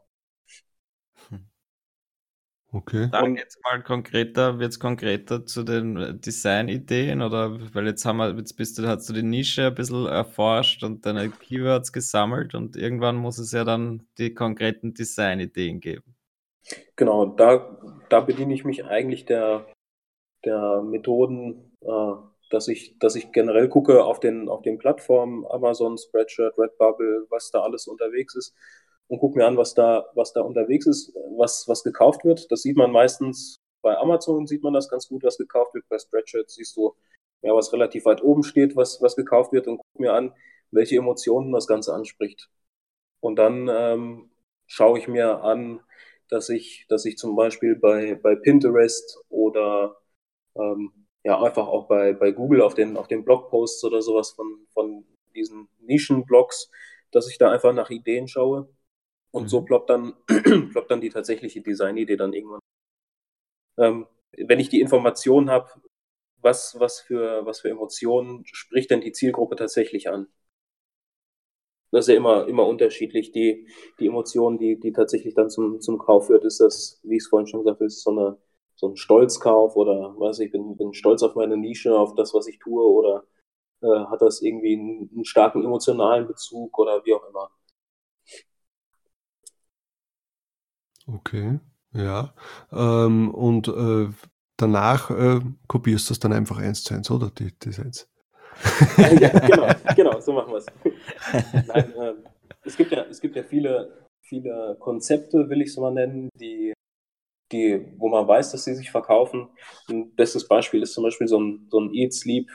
Okay. Dann jetzt mal konkreter, wird es konkreter zu den äh, Design-Ideen oder weil jetzt haben wir, jetzt bist du, hast du die Nische ein bisschen erforscht und deine Keywords gesammelt und irgendwann muss es ja dann die konkreten Design-Ideen geben. Genau, da, da bediene ich mich eigentlich der, der Methoden, äh, dass ich, dass ich generell gucke auf den, auf den Plattformen Amazon, Spreadshirt, Redbubble, was da alles unterwegs ist und gucke mir an, was da, was da unterwegs ist, was, was gekauft wird. Das sieht man meistens bei Amazon, sieht man das ganz gut, was gekauft wird. Bei Spreadshirt siehst du, ja, was relativ weit oben steht, was, was gekauft wird und guck mir an, welche Emotionen das Ganze anspricht. Und dann ähm, schaue ich mir an, dass ich, dass ich zum Beispiel bei, bei Pinterest oder ähm, ja einfach auch bei, bei Google auf den, auf den Blogposts oder sowas von, von diesen Nischenblogs, dass ich da einfach nach Ideen schaue und mhm. so ploppt dann, ploppt dann die tatsächliche Designidee dann irgendwann. Ähm, wenn ich die Information habe, was, was, für, was für Emotionen spricht denn die Zielgruppe tatsächlich an? Das ist ja immer, immer unterschiedlich. Die, die Emotionen, die, die tatsächlich dann zum, zum Kauf führt, ist das, wie ich es vorhin schon gesagt habe, ist so, eine, so ein Stolzkauf oder weiß ich, bin, bin stolz auf meine Nische, auf das, was ich tue oder äh, hat das irgendwie einen, einen starken emotionalen Bezug oder wie auch immer. Okay, ja. Ähm, und äh, danach äh, kopierst du es dann einfach eins zu eins, oder die Designs? ja, genau, genau, so machen wir es. Nein, äh, es gibt ja, es gibt ja viele, viele Konzepte, will ich es mal nennen, die, die, wo man weiß, dass sie sich verkaufen. Ein bestes Beispiel ist zum Beispiel so ein, so ein Eat, Sleep,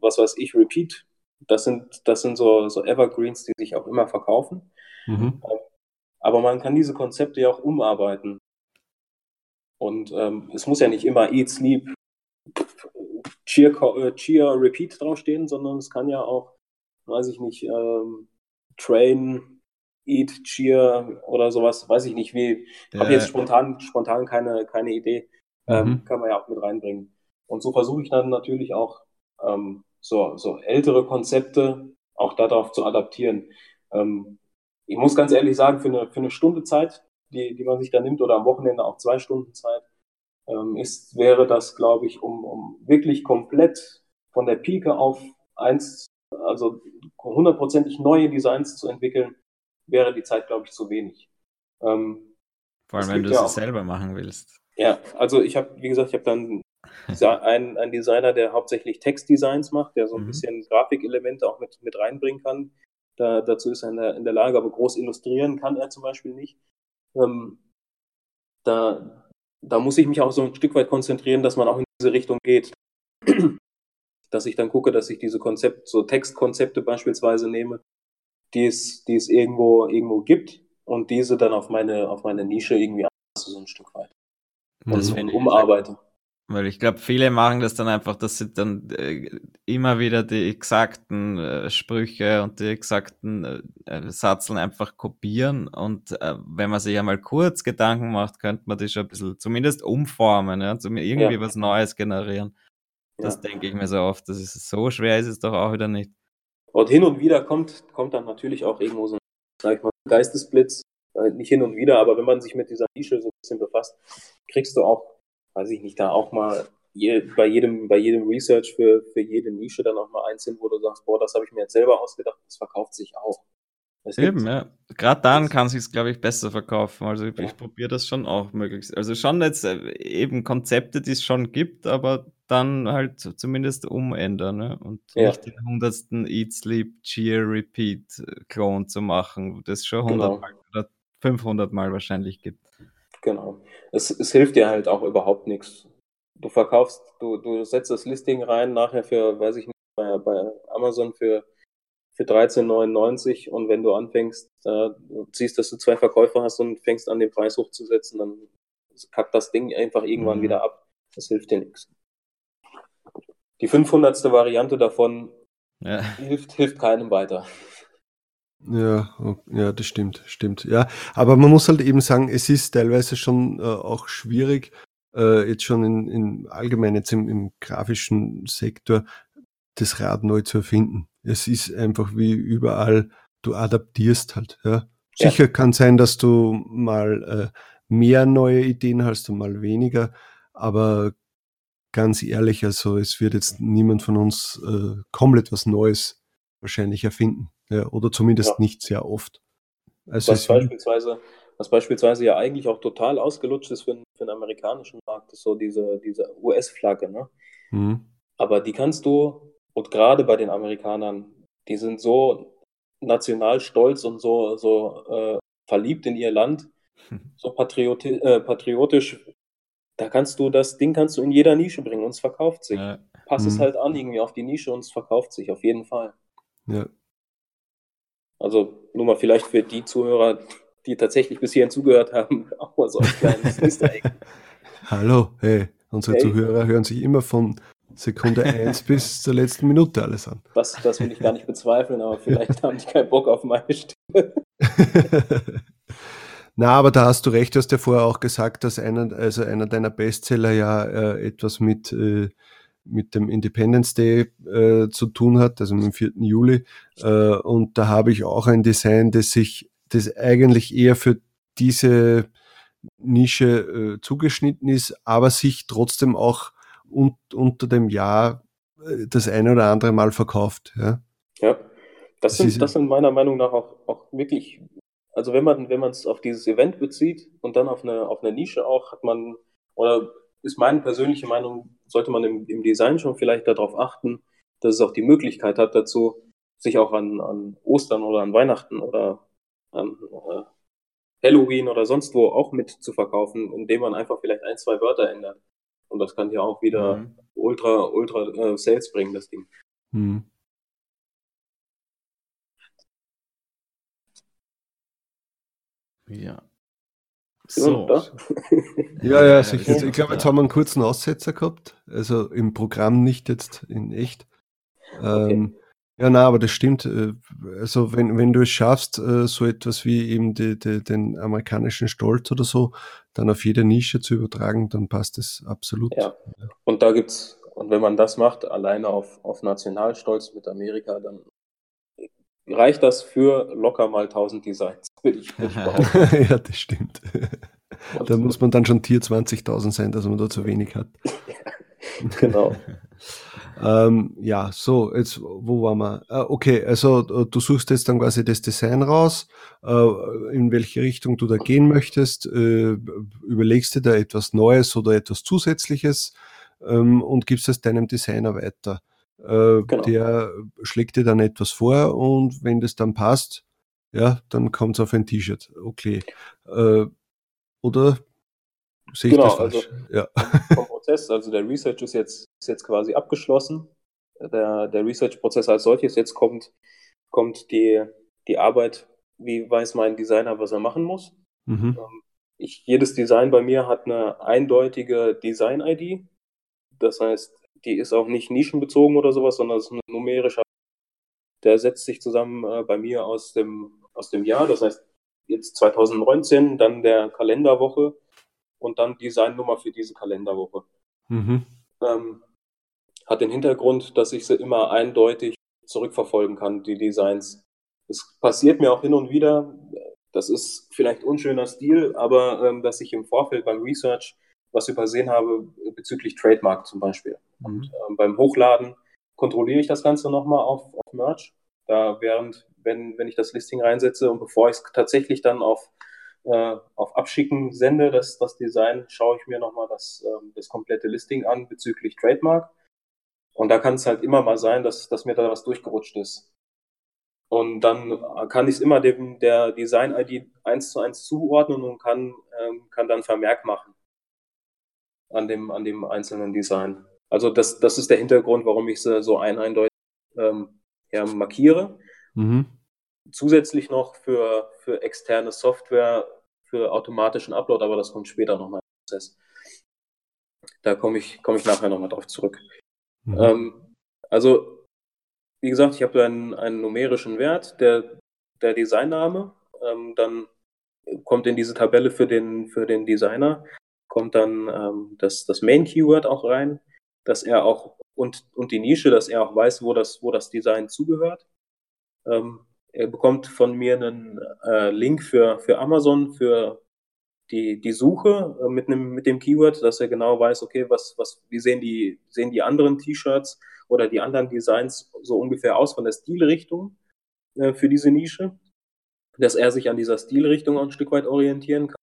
was weiß ich, Repeat. Das sind, das sind so, so Evergreens, die sich auch immer verkaufen. Mhm. Ähm, aber man kann diese Konzepte ja auch umarbeiten. Und ähm, es muss ja nicht immer Eat, Sleep, Cheer, äh, Cheer, Repeat draufstehen, sondern es kann ja auch, weiß ich nicht, ähm, Train, Eat, Cheer oder sowas, weiß ich nicht, wie, ich habe jetzt spontan, spontan keine, keine Idee, ähm, mhm. kann man ja auch mit reinbringen. Und so versuche ich dann natürlich auch ähm, so, so ältere Konzepte auch darauf zu adaptieren. Ähm, ich muss ganz ehrlich sagen, für eine, für eine Stunde Zeit, die, die man sich da nimmt, oder am Wochenende auch zwei Stunden Zeit, ähm, ist, wäre das, glaube ich, um, um wirklich komplett von der Pike auf eins, also hundertprozentig neue Designs zu entwickeln, wäre die Zeit, glaube ich, zu wenig. Ähm, Vor allem, wenn du es ja selber machen willst. Ja, also ich habe, wie gesagt, ich habe dann einen, einen Designer, der hauptsächlich Textdesigns macht, der so ein mhm. bisschen Grafikelemente auch mit, mit reinbringen kann. Da, dazu ist er in der, in der Lage, aber groß illustrieren kann er zum Beispiel nicht. Ähm, da, da muss ich mich auch so ein Stück weit konzentrieren, dass man auch in diese Richtung geht. dass ich dann gucke, dass ich diese Konzepte, so Textkonzepte beispielsweise nehme, die es, die es irgendwo, irgendwo gibt und diese dann auf meine, auf meine Nische irgendwie anpasse, so ein Stück weit. Und mhm. umarbeite. Weil ich glaube, viele machen das dann einfach, dass sie dann äh, immer wieder die exakten äh, Sprüche und die exakten äh, äh Satzeln einfach kopieren. Und äh, wenn man sich einmal kurz Gedanken macht, könnte man die schon ein bisschen zumindest umformen, ja, zum irgendwie ja. was Neues generieren. Das ja. denke ich mir so oft. Das ist so schwer ist es doch auch wieder nicht. Und hin und wieder kommt, kommt dann natürlich auch irgendwo so ein, sag ich mal, Geistesblitz. Äh, nicht hin und wieder, aber wenn man sich mit dieser Nische so ein bisschen befasst, kriegst du auch weiß ich nicht, da auch mal je, bei jedem, bei jedem Research für, für jede Nische dann auch mal eins hin, wo du sagst, boah, das habe ich mir jetzt selber ausgedacht, das verkauft sich auch. Das Eben, ja. Gerade dann kann sich glaube ich, besser verkaufen. Also ich, ja. ich probiere das schon auch möglichst. Also schon jetzt äh, eben Konzepte, die es schon gibt, aber dann halt zumindest umändern ne? und ja. nicht den hundertsten Eat, Sleep, Cheer, Repeat äh, Klon zu machen, das schon 100 genau. Mal oder 500 Mal wahrscheinlich gibt. Es, es hilft dir halt auch überhaupt nichts. Du verkaufst, du, du setzt das Listing rein, nachher für, weiß ich nicht, bei, bei Amazon für, für 13,99 und wenn du anfängst, äh, du siehst, dass du zwei Verkäufer hast und fängst an, den Preis hochzusetzen, dann kackt das Ding einfach irgendwann mhm. wieder ab. Das hilft dir nichts. die 500. Variante davon ja. hilft, hilft keinem weiter. Ja, ja, das stimmt, stimmt. Ja, aber man muss halt eben sagen, es ist teilweise schon äh, auch schwierig, äh, jetzt schon in, in allgemein jetzt im, im grafischen Sektor das Rad neu zu erfinden. Es ist einfach wie überall, du adaptierst halt. Ja. Sicher ja. kann sein, dass du mal äh, mehr neue Ideen hast und mal weniger, aber ganz ehrlich, also es wird jetzt niemand von uns äh, komplett was Neues wahrscheinlich erfinden. Ja, oder zumindest ja. nicht sehr oft. Also was, beispielsweise, was beispielsweise ja eigentlich auch total ausgelutscht ist für, für den amerikanischen Markt, ist so diese, diese US-Flagge. Ne? Mhm. Aber die kannst du, und gerade bei den Amerikanern, die sind so national stolz und so, so äh, verliebt in ihr Land, so patrioti äh, patriotisch, da kannst du das Ding kannst du in jeder Nische bringen und es verkauft sich. Ja. Pass mhm. es halt an irgendwie auf die Nische und es verkauft sich auf jeden Fall. Ja. Also nur mal vielleicht für die Zuhörer, die tatsächlich bis hierhin zugehört haben, auch mal so ein kleines Easter Egg. Hallo, hey, unsere hey. Zuhörer hören sich immer von Sekunde 1 bis zur letzten Minute alles an. Das, das will ich gar nicht bezweifeln, aber vielleicht haben die keinen Bock auf meine Stimme. Na, aber da hast du recht, du hast ja vorher auch gesagt, dass einer, also einer deiner Bestseller ja äh, etwas mit, äh, mit dem Independence Day äh, zu tun hat, also am 4. Juli. Äh, und da habe ich auch ein Design, das sich, das eigentlich eher für diese Nische äh, zugeschnitten ist, aber sich trotzdem auch un unter dem Jahr äh, das eine oder andere Mal verkauft. Ja, ja das, das sind, das sind meiner Meinung nach auch, auch wirklich, also wenn man wenn man es auf dieses Event bezieht und dann auf eine, auf eine Nische auch, hat man, oder ist meine persönliche Meinung, sollte man im, im Design schon vielleicht darauf achten, dass es auch die Möglichkeit hat dazu, sich auch an, an Ostern oder an Weihnachten oder an äh, Halloween oder sonst wo auch mit zu verkaufen, indem man einfach vielleicht ein, zwei Wörter ändert. Und das kann ja auch wieder mhm. ultra, ultra äh, Sales bringen, das Ding. Mhm. Ja. So. ja, ja, also ich, glaube, jetzt haben wir einen kurzen Aussetzer gehabt. Also im Programm nicht jetzt in echt. Okay. Ähm, ja, na, aber das stimmt. Äh, also wenn, wenn du es schaffst, äh, so etwas wie eben die, die, den amerikanischen Stolz oder so, dann auf jede Nische zu übertragen, dann passt es absolut. Ja. Und da gibt's, und wenn man das macht, alleine auf, auf Nationalstolz mit Amerika, dann reicht das für locker mal 1000 Designs, würde ich, würd ich behaupten. ja, das stimmt. da muss man dann schon Tier 20.000 sein, dass man da zu wenig hat. genau. ähm, ja, so, jetzt, wo waren wir? Äh, okay, also äh, du suchst jetzt dann quasi das Design raus, äh, in welche Richtung du da gehen möchtest, äh, überlegst dir da etwas Neues oder etwas Zusätzliches ähm, und gibst es deinem Designer weiter. Äh, genau. Der schlägt dir dann etwas vor und wenn das dann passt, ja, dann kommt es auf ein T-Shirt. Okay. Äh, oder sehe ich genau, das falsch? Also, ja. Vom Prozess, also der Research ist jetzt, ist jetzt quasi abgeschlossen. Der, der Research-Prozess als solches, jetzt kommt, kommt die, die Arbeit, wie weiß mein Designer, was er machen muss. Mhm. Ähm, ich, jedes Design bei mir hat eine eindeutige Design-ID. Das heißt, die ist auch nicht nischenbezogen oder sowas, sondern es ist ein numerischer. Der setzt sich zusammen äh, bei mir aus dem, aus dem Jahr. Das heißt, jetzt 2019, dann der Kalenderwoche und dann Designnummer für diese Kalenderwoche. Mhm. Ähm, hat den Hintergrund, dass ich sie immer eindeutig zurückverfolgen kann, die Designs. Es passiert mir auch hin und wieder, das ist vielleicht unschöner Stil, aber ähm, dass ich im Vorfeld beim Research was übersehen habe bezüglich Trademark zum Beispiel. Mhm. Und ähm, beim Hochladen kontrolliere ich das Ganze nochmal auf, auf Merch. Da während, wenn, wenn ich das Listing reinsetze und bevor ich es tatsächlich dann auf äh, auf Abschicken sende, das, das Design, schaue ich mir nochmal das, äh, das komplette Listing an bezüglich Trademark. Und da kann es halt immer mal sein, dass, dass mir da was durchgerutscht ist. Und dann kann ich es immer dem, der Design-ID eins zu eins zuordnen und kann, ähm, kann dann Vermerk machen an dem, an dem einzelnen Design. Also das, das ist der Hintergrund, warum ich sie so ein eindeutig ähm, ja, markiere. Mhm. Zusätzlich noch für, für externe Software für automatischen Upload, aber das kommt später nochmal im Prozess. Da komme ich, komme ich nachher nochmal drauf zurück. Mhm. Ähm, also, wie gesagt, ich habe einen, einen numerischen Wert, der, der Designname, ähm, dann kommt in diese Tabelle für den, für den Designer, kommt dann ähm, das, das Main-Keyword auch rein, dass er auch und, und die Nische, dass er auch weiß, wo das, wo das Design zugehört. Ähm, er bekommt von mir einen äh, Link für, für Amazon, für die, die Suche äh, mit, einem, mit dem Keyword, dass er genau weiß, okay, was, was, wie sehen die, sehen die anderen T-Shirts oder die anderen Designs so ungefähr aus von der Stilrichtung äh, für diese Nische, dass er sich an dieser Stilrichtung auch ein Stück weit orientieren kann.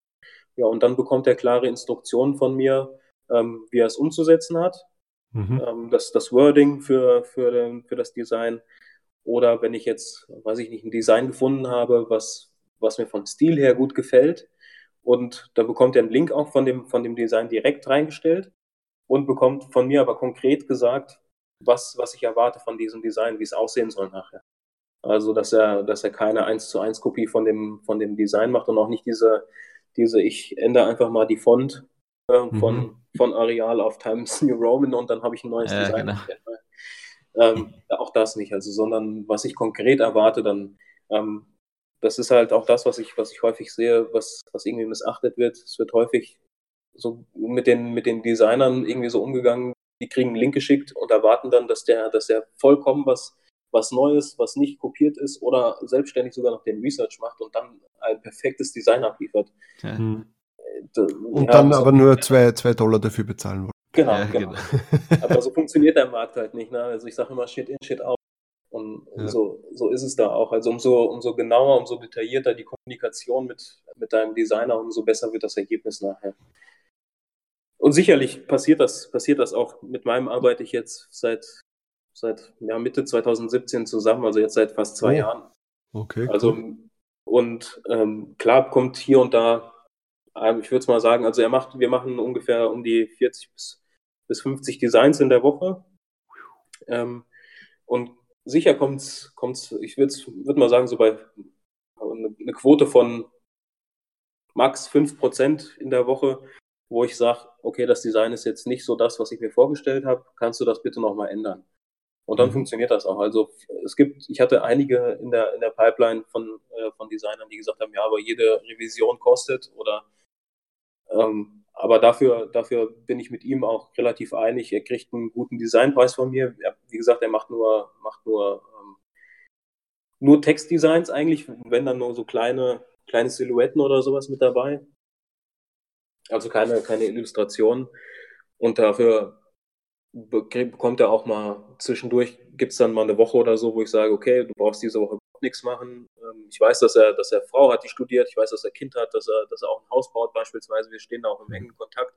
Ja, und dann bekommt er klare Instruktionen von mir, ähm, wie er es umzusetzen hat. Mhm. Ähm, das, das Wording für, für, für das Design. Oder wenn ich jetzt, weiß ich nicht, ein Design gefunden habe, was, was mir vom Stil her gut gefällt, und da bekommt er einen Link auch von dem, von dem Design direkt reingestellt und bekommt von mir aber konkret gesagt, was, was ich erwarte von diesem Design, wie es aussehen soll nachher. Also, dass er, dass er keine 1 zu 1 Kopie von dem, von dem Design macht und auch nicht diese, diese, ich ändere einfach mal die Font äh, von, mhm. von Areal auf Times New Roman und dann habe ich ein neues ja, Design. Genau. Ähm, auch das nicht, also, sondern was ich konkret erwarte, dann ähm, das ist halt auch das, was ich, was ich häufig sehe, was, was irgendwie missachtet wird. Es wird häufig so mit den, mit den Designern irgendwie so umgegangen, die kriegen einen Link geschickt und erwarten dann, dass der, dass der vollkommen was, was Neues, was nicht kopiert ist oder selbstständig sogar noch den Research macht und dann ein perfektes Design abliefert. Ja. Äh, und ja, dann aber nur zwei, zwei Dollar dafür bezahlen wollen. Genau, ja, genau. genau. aber so funktioniert der Markt halt nicht. Ne? Also ich sage immer Shit in, Shit out. Und ja. so, so ist es da auch. Also umso, umso genauer, umso detaillierter die Kommunikation mit, mit deinem Designer, umso besser wird das Ergebnis nachher. Und sicherlich passiert das, passiert das auch. Mit meinem arbeite ich jetzt seit, seit ja, Mitte 2017 zusammen, also jetzt seit fast zwei oh. Jahren. Okay. Also, cool. und ähm, klar kommt hier und da, ich würde es mal sagen, also er macht, wir machen ungefähr um die 40 bis, bis 50 Designs in der Woche. Ähm, und sicher kommt es, ich würde würd mal sagen, so bei eine Quote von max 5% in der Woche, wo ich sage, okay, das Design ist jetzt nicht so das, was ich mir vorgestellt habe, kannst du das bitte nochmal ändern? Und dann mhm. funktioniert das auch. Also es gibt, ich hatte einige in der, in der Pipeline von, äh, von Designern, die gesagt haben, ja, aber jede Revision kostet oder ähm, aber dafür, dafür bin ich mit ihm auch relativ einig. Er kriegt einen guten Designpreis von mir. Er, wie gesagt, er macht nur, macht nur, ähm, nur Textdesigns eigentlich, wenn dann nur so kleine, kleine Silhouetten oder sowas mit dabei. Also keine, keine Illustrationen. Und dafür bekommt er auch mal zwischendurch, gibt es dann mal eine Woche oder so, wo ich sage, okay, du brauchst diese Woche nichts machen. Ähm, ich weiß, dass er, dass er Frau hat, die studiert. Ich weiß, dass er Kind hat, dass er, dass er auch ein Haus baut beispielsweise. Wir stehen da auch im mhm. engen Kontakt.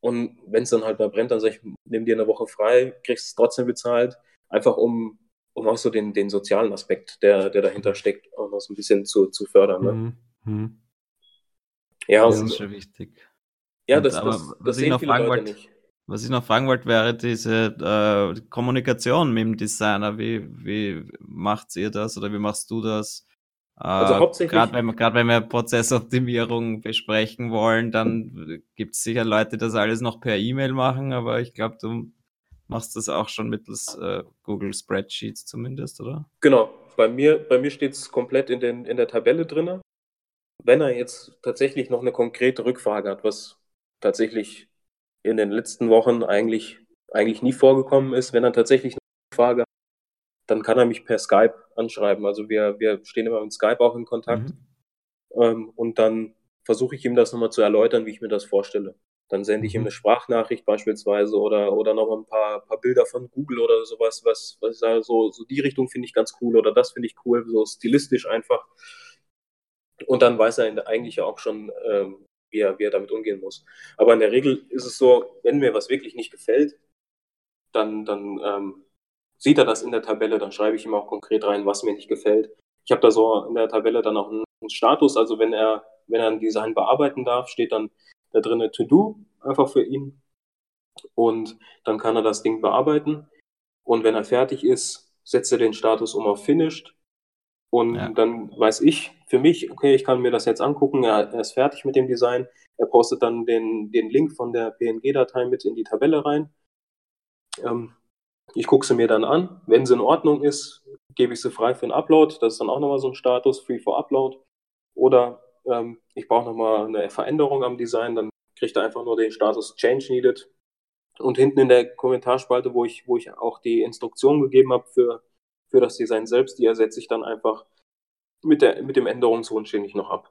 Und wenn es dann halt mal brennt, dann sage ich, nimm dir eine Woche frei, kriegst es trotzdem bezahlt, einfach um, um auch so den, den sozialen Aspekt, der, der dahinter steckt, auch noch so ein bisschen zu, zu fördern. Ne? Mhm. mhm. Ja, das und, ist schon wichtig. Ja, das, das, das, das sehen viele Leute wollte, nicht. Was ich noch fragen wollte, wäre diese äh, Kommunikation mit dem Designer. Wie, wie macht ihr das oder wie machst du das? Äh, also hauptsächlich. Gerade wenn, wenn wir Prozessoptimierung besprechen wollen, dann gibt es sicher Leute, die das alles noch per E-Mail machen, aber ich glaube, du machst das auch schon mittels äh, Google Spreadsheets zumindest, oder? Genau. Bei mir, bei mir steht es komplett in, den, in der Tabelle drin. Wenn er jetzt tatsächlich noch eine konkrete Rückfrage hat, was tatsächlich in den letzten Wochen eigentlich, eigentlich nie vorgekommen ist. Wenn er tatsächlich eine Frage hat, dann kann er mich per Skype anschreiben. Also wir, wir stehen immer mit Skype auch in Kontakt. Mhm. Ähm, und dann versuche ich ihm das nochmal zu erläutern, wie ich mir das vorstelle. Dann sende ich ihm mhm. eine Sprachnachricht beispielsweise oder, oder noch ein paar, paar Bilder von Google oder sowas, was, was ich sage, so, so die Richtung finde ich ganz cool oder das finde ich cool, so stilistisch einfach. Und dann weiß er eigentlich auch schon, ähm, wie er, wie er damit umgehen muss. Aber in der Regel ist es so, wenn mir was wirklich nicht gefällt, dann, dann ähm, sieht er das in der Tabelle, dann schreibe ich ihm auch konkret rein, was mir nicht gefällt. Ich habe da so in der Tabelle dann auch einen, Status, also wenn er, wenn er ein Design bearbeiten darf, steht dann da drin To Do einfach für ihn. Und dann kann er das Ding bearbeiten. Und wenn er fertig ist, setzt er den Status um auf Finished. Und ja. dann weiß ich, für mich, okay, ich kann mir das jetzt angucken, er, er ist fertig mit dem Design, er postet dann den, den Link von der PNG-Datei mit in die Tabelle rein. Ähm, Ich gucke sie mir dann an. Wenn sie in Ordnung ist, gebe ich sie frei für den Upload. Das ist dann auch nochmal so ein Status, free for Upload. Oder ähm, ich brauche nochmal eine Veränderung am Design, dann kriegt er einfach nur den Status Change Needed. Und hinten in der Kommentarspalte, wo ich, wo ich auch die Instruktion gegeben habe für, für das Design selbst, die ersetze ich dann einfach mit, der, mit dem Änderungswunsch, den ich noch habe.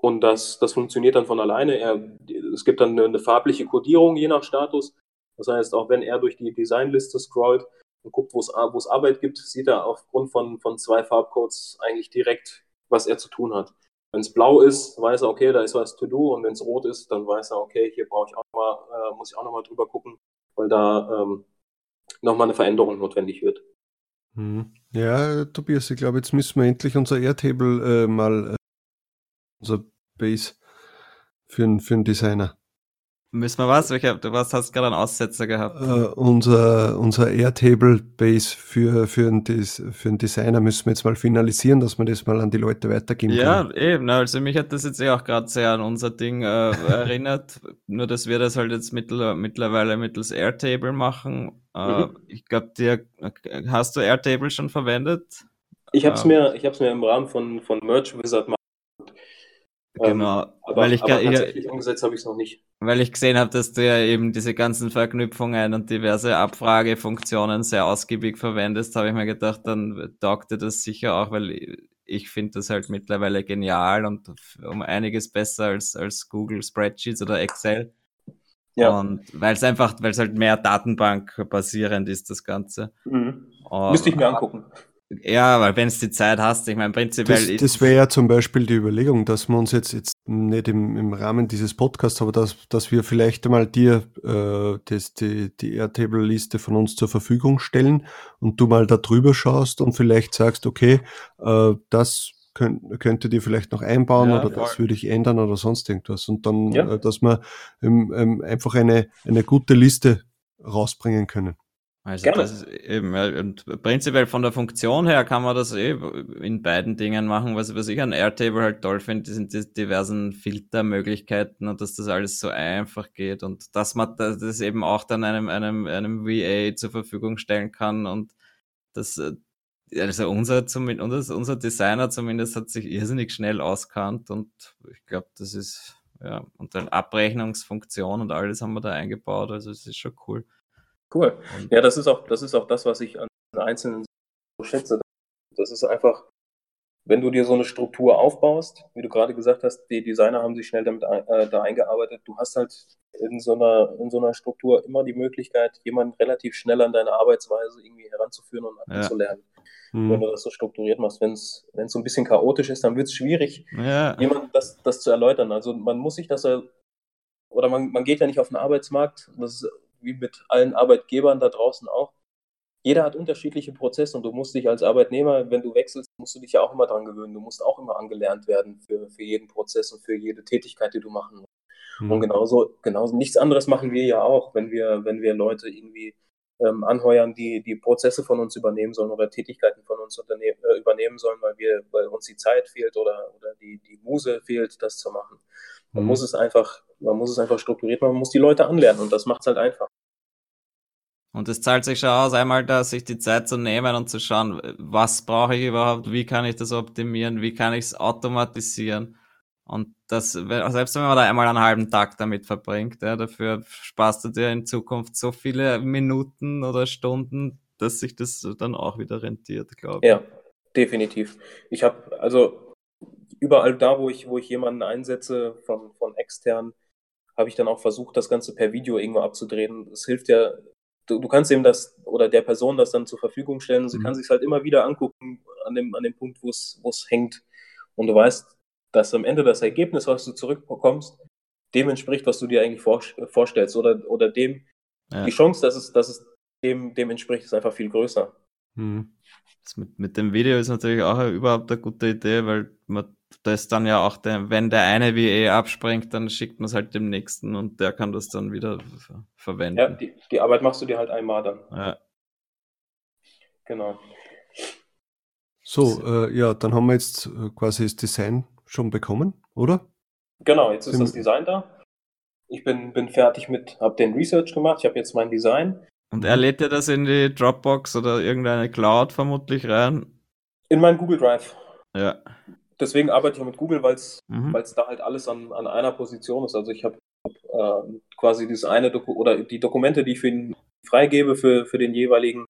Und das, das funktioniert dann von alleine. Er, es gibt dann eine, farbliche Kodierung je nach Status. Das heißt, auch wenn er durch die Designliste scrollt und guckt, wo es Arbeit gibt, sieht er aufgrund von, von zwei Farbcodes eigentlich direkt, was er zu tun hat. Wenn es blau ist, weiß er, okay, da ist was to do. Und wenn es rot ist, dann weiß er, okay, hier brauche ich auch mal, äh, muss ich auch nochmal drüber gucken, weil da ähm, nochmal eine Veränderung notwendig wird. Hm. Ja, Tobias, ich glaube, jetzt müssen wir endlich unser Airtable äh, mal, äh, unser Base für, für einen Designer. Müssen wir was? Welcher, du was hast gerade einen Aussetzer gehabt? Uh, unser, unser Airtable-Base für, für, einen für einen Designer müssen wir jetzt mal finalisieren, dass wir das mal an die Leute weitergeben ja, können. Ja, eben. Also mich hat das jetzt eh auch gerade sehr an unser Ding äh, erinnert. Nur, dass wir das halt jetzt mittler, mittlerweile mittels Airtable machen. Äh, mhm. Ich glaube, dir hast du Airtable schon verwendet? Ich habe es ähm, mir, mir im Rahmen von, von Merch Wizard mal Genau. Ähm, aber, weil ich, aber tatsächlich ich, umgesetzt habe ich es noch nicht. Weil ich gesehen habe, dass du ja eben diese ganzen Verknüpfungen und diverse Abfragefunktionen sehr ausgiebig verwendest, habe ich mir gedacht, dann taugt dir das sicher auch, weil ich finde das halt mittlerweile genial und um einiges besser als, als Google Spreadsheets oder Excel. Ja. Und weil es einfach, weil es halt mehr Datenbank basierend ist, das Ganze. Mhm. Müsste ich mir angucken. Ja, weil wenn es die Zeit hast, ich meine, prinzipiell das, Das wäre ja zum Beispiel die Überlegung, dass wir uns jetzt, jetzt nicht im, im Rahmen dieses Podcasts, aber dass, dass wir vielleicht einmal dir äh, das, die, die Airtable-Liste von uns zur Verfügung stellen und du mal da drüber schaust und vielleicht sagst, okay, äh, das könnt, könnte dir vielleicht noch einbauen ja, oder voll. das würde ich ändern oder sonst irgendwas. Und dann, ja. äh, dass wir ähm, ähm, einfach eine, eine gute Liste rausbringen können. Also Gerne. das ist eben, und prinzipiell von der Funktion her kann man das eh in beiden Dingen machen. Was, was ich an Airtable halt toll finde, sind die diversen Filtermöglichkeiten und dass das alles so einfach geht und dass man das eben auch dann einem, einem, einem VA zur Verfügung stellen kann und das, äh, also unser, zumindest, unser Designer zumindest hat sich irrsinnig schnell auskannt und ich glaube, das ist, ja, und dann Abrechnungsfunktion und alles haben wir da eingebaut, also es ist schon cool. Cool. Ja, das ist auch, das ist auch das, was ich an einzelnen so schätze. Das ist einfach, wenn du dir so eine Struktur aufbaust, wie du gerade gesagt hast, die Designer haben sich schnell damit äh, da eingearbeitet. Du hast halt in so einer, in so einer Struktur immer die Möglichkeit, jemanden relativ schnell an deine Arbeitsweise irgendwie heranzuführen und anzulernen. Ja. Hm. Wenn du das so strukturiert machst, wenn es so ein bisschen chaotisch ist, dann wird es schwierig, ja. jemandem das, das zu erläutern. Also man muss sich das oder man, man geht ja nicht auf den Arbeitsmarkt, das ist wie mit allen Arbeitgebern da draußen auch. Jeder hat unterschiedliche Prozesse und du musst dich als Arbeitnehmer, wenn du wechselst, musst du dich ja auch immer dran gewöhnen. Du musst auch immer angelernt werden für, für jeden Prozess und für jede Tätigkeit, die du machen musst. Mhm. Und genauso, genauso nichts anderes machen wir ja auch, wenn wir, wenn wir Leute irgendwie ähm, anheuern, die die Prozesse von uns übernehmen sollen oder Tätigkeiten von uns äh, übernehmen sollen, weil wir, weil uns die Zeit fehlt oder, oder die, die Muse fehlt, das zu machen. Man mhm. muss es einfach, man muss es einfach strukturiert machen, man muss die Leute anlernen und das macht es halt einfach. Und es zahlt sich schon aus, einmal da sich die Zeit zu nehmen und zu schauen, was brauche ich überhaupt, wie kann ich das optimieren, wie kann ich es automatisieren. Und das, selbst wenn man da einmal einen halben Tag damit verbringt, ja, dafür sparst du dir in Zukunft so viele Minuten oder Stunden, dass sich das dann auch wieder rentiert, glaube ich. Ja, definitiv. Ich habe, also überall da, wo ich, wo ich jemanden einsetze von, von extern, habe ich dann auch versucht, das Ganze per Video irgendwo abzudrehen. Es hilft ja, du, du kannst eben das oder der Person das dann zur Verfügung stellen sie mhm. kann sich halt immer wieder angucken an dem, an dem Punkt, wo es hängt. Und du weißt, dass am Ende das Ergebnis, was du zurückbekommst, dem entspricht, was du dir eigentlich vor, vorstellst oder, oder dem, ja. die Chance, dass es, dass es dem, dem entspricht, ist einfach viel größer. Mhm. mit, mit dem Video ist natürlich auch überhaupt eine gute Idee, weil man das dann ja auch, der, wenn der eine WE abspringt, dann schickt man es halt dem nächsten und der kann das dann wieder verwenden. Ja, die, die Arbeit machst du dir halt einmal dann. Ja. Genau. So, äh, ja, dann haben wir jetzt äh, quasi das Design schon bekommen, oder? Genau, jetzt ist das Design da. Ich bin, bin fertig mit, habe den Research gemacht, ich habe jetzt mein Design. Und er lädt dir das in die Dropbox oder irgendeine Cloud vermutlich rein? In meinen Google Drive. Ja. Deswegen arbeite ich auch mit Google, weil es mhm. da halt alles an, an einer Position ist. Also ich habe äh, quasi dieses eine Doku oder die Dokumente, die ich für ihn freigebe für, für den jeweiligen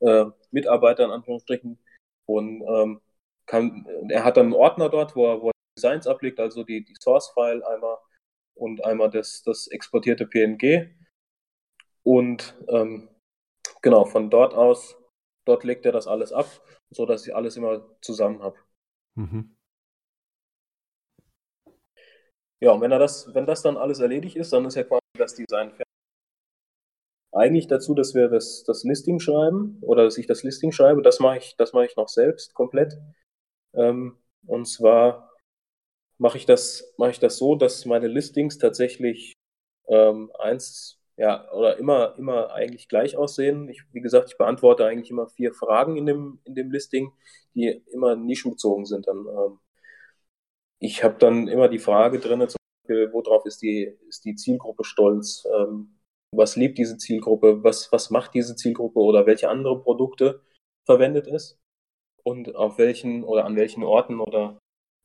äh, Mitarbeiter in Anführungsstrichen. Und ähm, kann, er hat dann einen Ordner dort, wo er, wo er Designs ablegt, also die, die Source-File einmal und einmal das, das exportierte PNG. Und ähm, genau, von dort aus, dort legt er das alles ab, so dass ich alles immer zusammen habe. Mhm. Ja, und wenn er das, wenn das dann alles erledigt ist, dann ist ja quasi das Design fertig. Eigentlich dazu, dass wir das, das Listing schreiben oder dass ich das Listing schreibe, das mache ich, das mache ich noch selbst komplett. Ähm, und zwar mache ich das, mache ich das so, dass meine Listings tatsächlich ähm, eins, ja, oder immer, immer eigentlich gleich aussehen. Ich, wie gesagt, ich beantworte eigentlich immer vier Fragen in dem, in dem Listing, die immer nischenbezogen sind. Dann, ähm, ich habe dann immer die Frage drin, zum Beispiel, worauf ist die, ist die Zielgruppe stolz? Ähm, was liebt diese Zielgruppe? Was, was macht diese Zielgruppe oder welche andere Produkte verwendet es? Und auf welchen oder an welchen Orten oder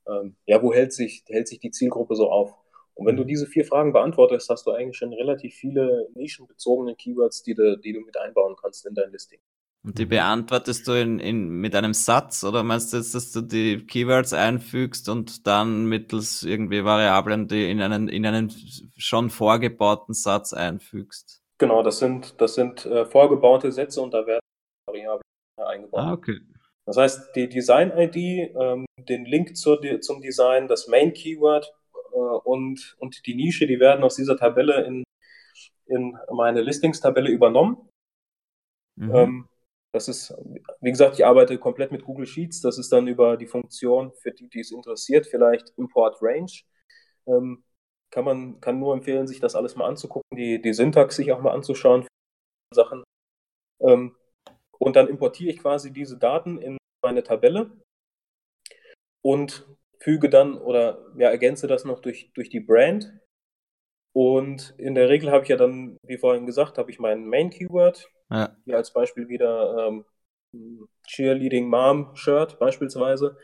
ähm, ja, wo hält sich, hält sich die Zielgruppe so auf? Und wenn du diese vier Fragen beantwortest, hast du eigentlich schon relativ viele nischenbezogene Keywords, die du, die du mit einbauen kannst in dein Listing. Und die beantwortest du in, in, mit einem Satz oder meinst du jetzt, dass du die Keywords einfügst und dann mittels irgendwie Variablen die in einen, in einen schon vorgebauten Satz einfügst? Genau, das sind, das sind äh, vorgebaute Sätze und da werden Variablen eingebaut. Ah, okay. Das heißt, die Design-ID, ähm, den Link zur, zum Design, das Main-Keyword und, und die Nische, die werden aus dieser Tabelle in, in meine Listings-Tabelle übernommen. Mhm. Ähm, das ist, wie gesagt, ich arbeite komplett mit Google Sheets. Das ist dann über die Funktion, für die, die es interessiert, vielleicht Import Range. Ähm, kann man, kann nur empfehlen, sich das alles mal anzugucken, die, die Syntax sich auch mal anzuschauen. Sachen. Ähm, und dann importiere ich quasi diese Daten in meine Tabelle und füge dann oder ja, ergänze das noch durch, durch die Brand. Und in der Regel habe ich ja dann, wie vorhin gesagt, habe ich mein Main Keyword. Ja. Hier als Beispiel wieder ähm, Cheerleading Mom Shirt beispielsweise.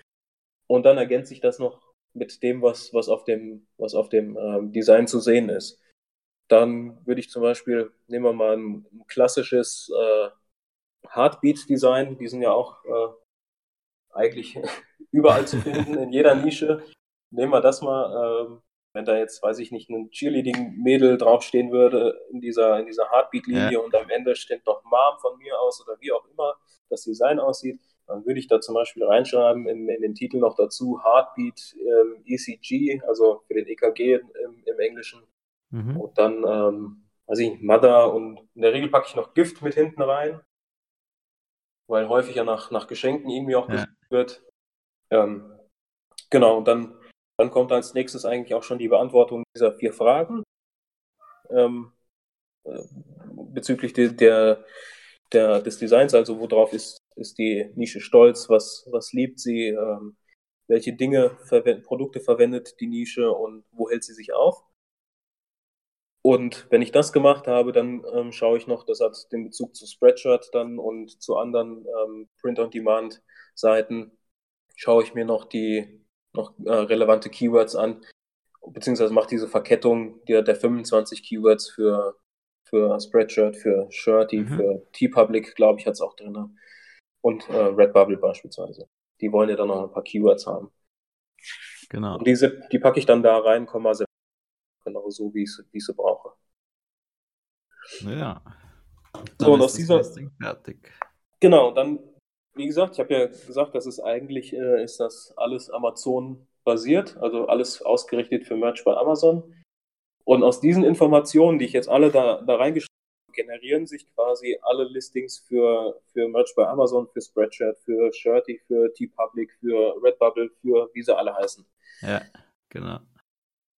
Und dann ergänze ich das noch mit dem, was, was auf dem, was auf dem ähm, Design zu sehen ist. Dann würde ich zum Beispiel, nehmen wir mal ein, ein klassisches äh, Heartbeat-Design, die sind ja auch äh, eigentlich überall zu finden, in jeder Nische. Nehmen wir das mal, ähm, wenn da jetzt, weiß ich nicht, ein Cheerleading-Mädel draufstehen würde in dieser, in dieser Heartbeat-Linie ja. und am Ende steht noch Mom von mir aus oder wie auch immer das Design aussieht, dann würde ich da zum Beispiel reinschreiben in, in den Titel noch dazu Heartbeat ähm, ECG, also für den EKG im, im Englischen. Mhm. Und dann, ähm, weiß ich Mother und in der Regel packe ich noch Gift mit hinten rein, weil häufig ja nach, nach Geschenken irgendwie auch ja. wird. Ähm, genau, und dann, dann kommt als nächstes eigentlich auch schon die Beantwortung dieser vier Fragen ähm, äh, bezüglich de, der, der, des Designs, also worauf ist, ist die Nische stolz, was, was liebt sie, ähm, welche Dinge, Produkte verwendet die Nische und wo hält sie sich auf. Und wenn ich das gemacht habe, dann ähm, schaue ich noch, das hat den Bezug zu Spreadshirt dann und zu anderen ähm, Print-on-Demand-Seiten, schaue ich mir noch die noch äh, relevante Keywords an, beziehungsweise mache diese Verkettung der, der 25 Keywords für, für Spreadshirt, für Shirty, mhm. für T-Public, glaube ich, hat es auch drin. Und äh, Redbubble beispielsweise. Die wollen ja dann noch ein paar Keywords haben. Genau. Und diese, die packe ich dann da rein, Komma genau so, wie ich sie brauche. Ja. so, und aus dieser. Fertig. Genau, dann, wie gesagt, ich habe ja gesagt, das ist eigentlich, äh, ist das alles Amazon basiert, also alles ausgerichtet für Merch bei Amazon. Und aus diesen Informationen, die ich jetzt alle da, da reingeschrieben habe, generieren sich quasi alle Listings für, für Merch bei Amazon, für Spreadshirt, für Shirty, für T-Public, für Redbubble, für wie sie alle heißen. Ja, genau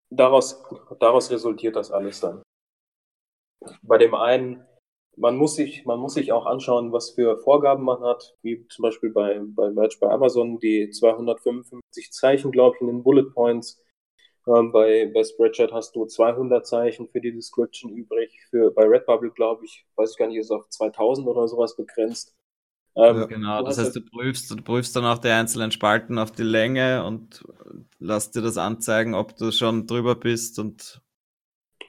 daraus, daraus resultiert das alles dann. Bei dem einen, man muss sich, man muss sich auch anschauen, was für Vorgaben man hat, wie zum Beispiel bei, bei Merch bei Amazon, die 255 Zeichen, glaube ich, in den Bullet Points. Ähm, bei, bei Spreadshirt hast du 200 Zeichen für die Description übrig. Für, bei Redbubble, glaube ich, weiß ich gar nicht, ist auf 2000 oder sowas begrenzt. Ähm, genau, das heißt, du prüfst, du prüfst dann auch die einzelnen Spalten auf die Länge und lass dir das anzeigen, ob du schon drüber bist und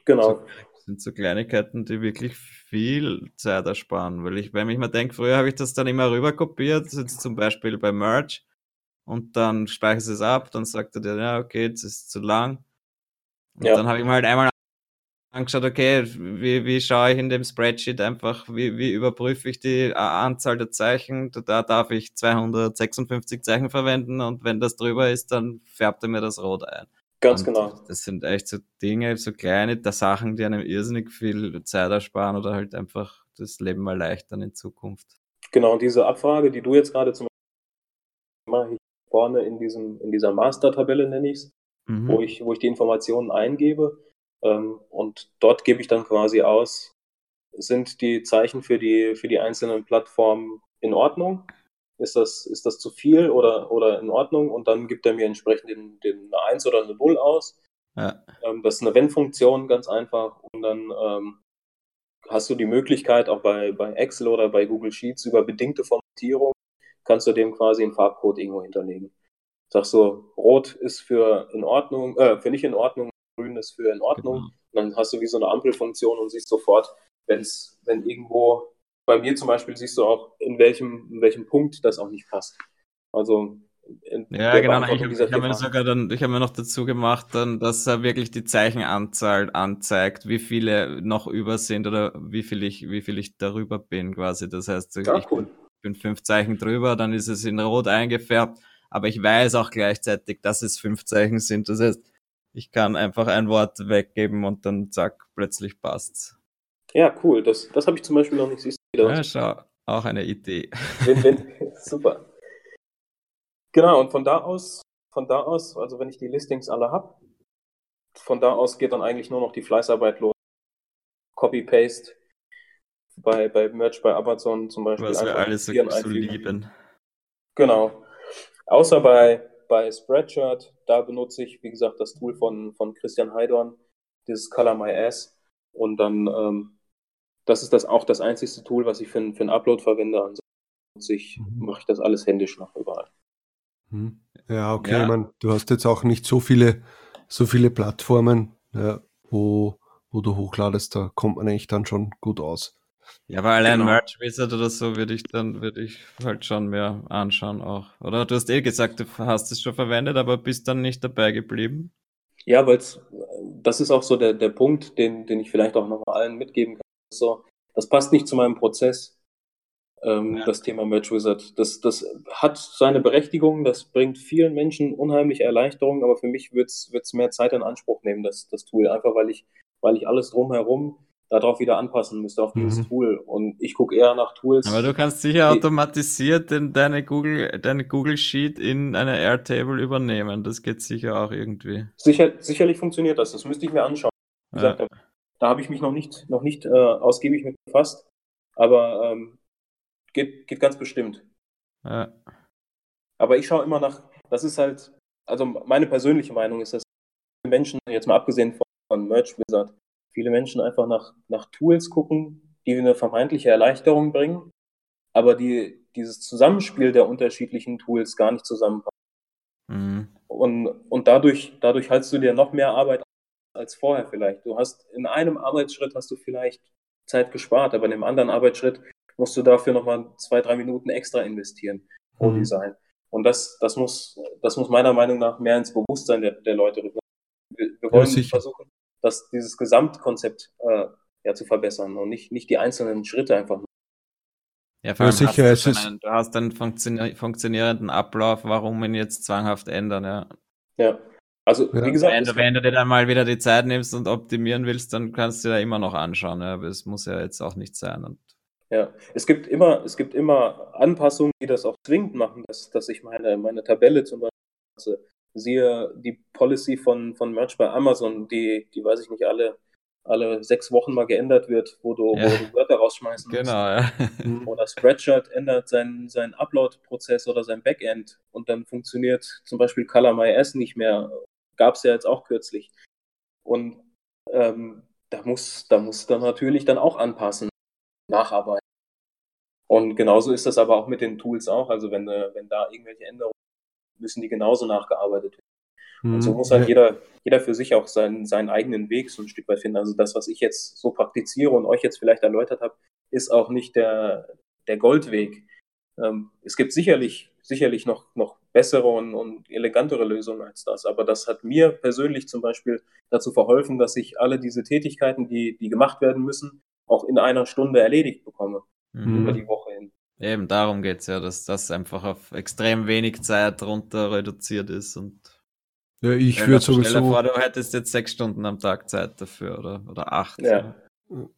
genau. Das sind so Kleinigkeiten, die wirklich viel Zeit ersparen. Weil ich, wenn ich mir denke, früher habe ich das dann immer rüber kopiert, jetzt zum Beispiel bei Merge, und dann speicherst du es ab, dann sagt er dir, ja, okay, das ist zu lang. Und ja. dann habe ich mir halt einmal angeschaut, okay, wie, wie schaue ich in dem Spreadsheet einfach, wie, wie überprüfe ich die Anzahl der Zeichen? Da darf ich 256 Zeichen verwenden und wenn das drüber ist, dann färbt er mir das rot ein. Ganz und genau. Das sind echt so Dinge, so kleine da Sachen, die einem irrsinnig viel Zeit ersparen oder halt einfach das Leben erleichtern in Zukunft. Genau, und diese Abfrage, die du jetzt gerade zum Beispiel mache ich vorne in, diesem, in dieser Master-Tabelle, nenne ich es, mhm. wo, ich, wo ich die Informationen eingebe. Ähm, und dort gebe ich dann quasi aus, sind die Zeichen für die, für die einzelnen Plattformen in Ordnung? Ist das, ist das zu viel oder, oder in Ordnung? Und dann gibt er mir entsprechend den, den eine 1 oder eine 0 aus. Ja. Ähm, das ist eine Wenn-Funktion, ganz einfach. Und dann ähm, hast du die Möglichkeit, auch bei, bei Excel oder bei Google Sheets über bedingte Formatierung kannst du dem quasi einen Farbcode irgendwo hinterlegen. Sagst so, rot ist für in Ordnung, äh, für nicht in Ordnung, grün ist für in Ordnung. Genau. dann hast du wie so eine Ampelfunktion und siehst sofort, wenn's, wenn irgendwo, bei mir zum Beispiel siehst du auch, in welchem, in welchem Punkt das auch nicht passt. Also ja, genau. Ich, ich habe mir sogar dann, ich habe mir noch dazu gemacht, dann, dass er wirklich die Zeichenanzahl anzeigt, wie viele noch über sind oder wie viel ich, wie viel ich darüber bin, quasi. Das heißt, ja, ich, cool bin fünf Zeichen drüber, dann ist es in Rot eingefärbt, aber ich weiß auch gleichzeitig, dass es fünf Zeichen sind. Das heißt, ich kann einfach ein Wort weggeben und dann zack, plötzlich passt's. Ja, cool. Das, das habe ich zum Beispiel noch nicht. Siehst wieder. Ja, schau, auch eine Idee. Wenn, wenn, super. Genau, und von da aus, von da aus, also wenn ich die Listings alle habe, von da aus geht dann eigentlich nur noch die Fleißarbeit los. Copy-Paste, bei, bei Merch bei Amazon zum Beispiel. Was wir alles so, so lieben. Genau. Außer bei, bei Spreadshirt, da benutze ich, wie gesagt, das Tool von, von Christian Heidorn, dieses Color My Ass. Und dann, ähm, das ist das auch das einzigste Tool, was ich für, für einen Upload verwende. Ansonsten ich, mhm. mache ich das alles händisch noch überall. Mhm. Ja, okay, ja. Man, du hast jetzt auch nicht so viele, so viele Plattformen, ja, wo, wo du hochladest, da kommt man eigentlich dann schon gut aus. Ja, aber allein genau. Merch Wizard oder so würde ich dann, würde ich halt schon mehr anschauen auch. Oder du hast eh gesagt, du hast es schon verwendet, aber bist dann nicht dabei geblieben. Ja, weil das ist auch so der, der Punkt, den, den ich vielleicht auch noch mal allen mitgeben kann. So, das passt nicht zu meinem Prozess, ähm, ja. das Thema Merch Wizard. Das, das hat seine Berechtigung, das bringt vielen Menschen unheimliche Erleichterung, aber für mich wird es mehr Zeit in Anspruch nehmen, das, das Tool. Einfach weil ich, weil ich alles drumherum darauf wieder anpassen müsste, auf dieses mhm. Tool. Und ich gucke eher nach Tools. Aber du kannst sicher automatisiert in deine Google, deine Google Sheet in eine Airtable übernehmen. Das geht sicher auch irgendwie. Sicher, sicherlich funktioniert das. Das müsste ich mir anschauen. Wie gesagt, ja. da, da habe ich mich noch nicht, noch nicht äh, ausgiebig mit befasst. Aber ähm, geht, geht ganz bestimmt. Ja. Aber ich schaue immer nach, das ist halt, also meine persönliche Meinung ist, dass Menschen, jetzt mal abgesehen von, von Merch Wizard, viele Menschen einfach nach, nach Tools gucken, die eine vermeintliche Erleichterung bringen, aber die dieses Zusammenspiel der unterschiedlichen Tools gar nicht zusammenpassen. Mhm. Und, und dadurch, dadurch haltst du dir noch mehr Arbeit als vorher vielleicht. Du hast in einem Arbeitsschritt hast du vielleicht Zeit gespart, aber in dem anderen Arbeitsschritt musst du dafür nochmal zwei, drei Minuten extra investieren pro mhm. Design. Und das, das muss, das muss meiner Meinung nach mehr ins Bewusstsein der, der Leute rücken. Wir, wir wollen ja, versuchen, das, dieses Gesamtkonzept äh, ja, zu verbessern und nicht, nicht die einzelnen Schritte einfach. Ja, allem ja, sicher, hast du, einen, du hast einen funktionierenden Ablauf, warum ihn jetzt zwanghaft ändern, ja. Ja, also ja. wie gesagt. Wenn du, wenn du dir dann mal wieder die Zeit nimmst und optimieren willst, dann kannst du dir immer noch anschauen, ja, aber es muss ja jetzt auch nicht sein. Und ja, es gibt immer, es gibt immer Anpassungen, die das auch zwingend machen, dass, dass ich meine, meine Tabelle zum Beispiel Siehe die Policy von, von Merch bei Amazon, die, die weiß ich nicht, alle, alle sechs Wochen mal geändert wird, wo du, ja. wo du Wörter rausschmeißen musst. Genau, ja. Oder Spreadshirt ändert seinen, seinen Upload-Prozess oder sein Backend und dann funktioniert zum Beispiel Color My S nicht mehr. gab es ja jetzt auch kürzlich. Und ähm, da muss, da muss dann natürlich dann auch anpassen, nacharbeiten. Und genauso ist das aber auch mit den Tools auch. Also wenn, äh, wenn da irgendwelche Änderungen, müssen die genauso nachgearbeitet werden. Und so mhm. muss halt jeder, jeder für sich auch seinen, seinen eigenen Weg so ein Stück weit finden. Also das, was ich jetzt so praktiziere und euch jetzt vielleicht erläutert habe, ist auch nicht der, der Goldweg. Ähm, es gibt sicherlich, sicherlich noch, noch bessere und, und elegantere Lösungen als das. Aber das hat mir persönlich zum Beispiel dazu verholfen, dass ich alle diese Tätigkeiten, die, die gemacht werden müssen, auch in einer Stunde erledigt bekomme. Mhm. Über die Woche hin. Eben darum geht es ja, dass das einfach auf extrem wenig Zeit runter reduziert ist und ja, ich würde sowieso. Vor, du hättest jetzt sechs Stunden am Tag Zeit dafür oder, oder acht. Ja.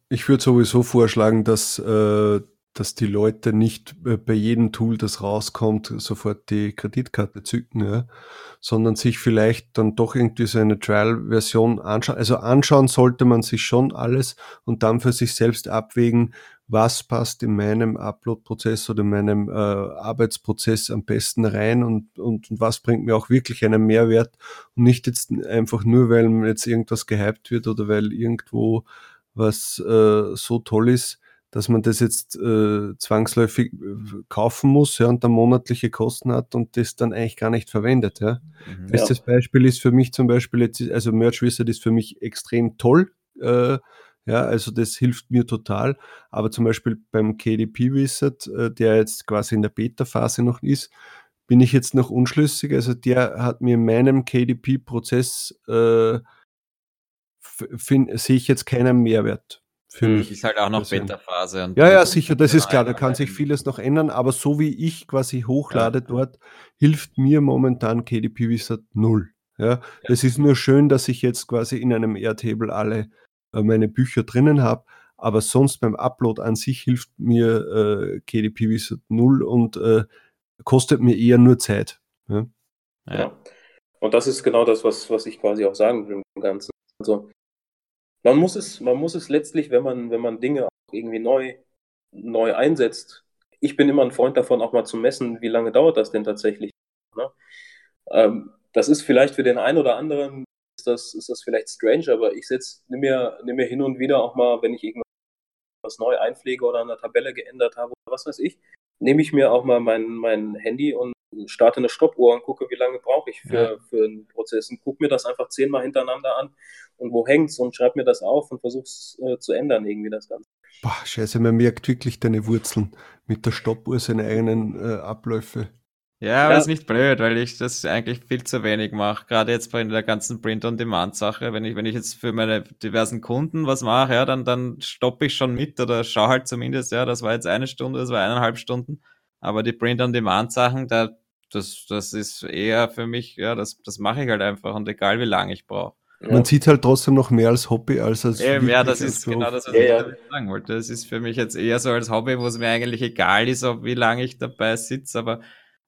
Ich würde sowieso vorschlagen, dass, äh, dass die Leute nicht äh, bei jedem Tool, das rauskommt, sofort die Kreditkarte zücken, ja, sondern sich vielleicht dann doch irgendwie so eine Trial-Version anschauen. Also anschauen sollte man sich schon alles und dann für sich selbst abwägen, was passt in meinem Upload-Prozess oder in meinem äh, Arbeitsprozess am besten rein und, und, und, was bringt mir auch wirklich einen Mehrwert und nicht jetzt einfach nur, weil jetzt irgendwas gehypt wird oder weil irgendwo was äh, so toll ist, dass man das jetzt äh, zwangsläufig äh, kaufen muss ja, und dann monatliche Kosten hat und das dann eigentlich gar nicht verwendet. Ja. Mhm, Bestes ja. Beispiel ist für mich zum Beispiel jetzt, also Merch Wizard ist für mich extrem toll. Äh, ja, also das hilft mir total. Aber zum Beispiel beim KDP Wizard, äh, der jetzt quasi in der Beta-Phase noch ist, bin ich jetzt noch unschlüssig. Also der hat mir in meinem KDP-Prozess äh, sehe ich jetzt keinen Mehrwert für hm, mich. Ist halt auch noch Beta-Phase. Ja, ja, sicher, das ist klar, da kann sich vieles noch ändern, aber so wie ich quasi hochlade ja. dort, hilft mir momentan KDP Wizard null. Ja, es ja. ist nur schön, dass ich jetzt quasi in einem Airtable alle meine Bücher drinnen habe. Aber sonst beim Upload an sich hilft mir äh, KDP Wizard null und äh, kostet mir eher nur Zeit. Ja? ja. Und das ist genau das, was, was ich quasi auch sagen will im Ganzen. Also man muss es, man muss es letztlich, wenn man, wenn man Dinge auch irgendwie neu, neu einsetzt. Ich bin immer ein Freund davon, auch mal zu messen, wie lange dauert das denn tatsächlich. Ne? Ähm, das ist vielleicht für den einen oder anderen ist das, ist das vielleicht strange, aber ich setze, nimm mir, nimm mir hin und wieder auch mal, wenn ich irgendwas neu einpflege oder eine Tabelle geändert habe oder was weiß ich, nehme ich mir auch mal mein, mein Handy und starte eine Stoppuhr und gucke, wie lange brauche ich für, ja. für einen Prozess und gucke mir das einfach zehnmal hintereinander an und wo hängt's und schreibe mir das auf und versuche es äh, zu ändern, irgendwie das Ganze. Boah, scheiße, man merkt wirklich deine Wurzeln mit der Stoppuhr seine eigenen äh, Abläufe. Ja, aber ja. ist nicht blöd, weil ich das eigentlich viel zu wenig mache. Gerade jetzt bei der ganzen Print-on-Demand-Sache. Wenn ich, wenn ich jetzt für meine diversen Kunden was mache, ja, dann, dann stoppe ich schon mit oder schaue halt zumindest, ja, das war jetzt eine Stunde, das war eineinhalb Stunden. Aber die Print-on-Demand-Sachen, da, das, das ist eher für mich, ja, das, das mache ich halt einfach und egal wie lange ich brauche. Ja. Man sieht halt trotzdem noch mehr als Hobby als als Eben, Ja, das ist genau das, was ja, ich sagen wollte. Das ist für mich jetzt eher so als Hobby, wo es mir eigentlich egal ist, ob wie lange ich dabei sitze, aber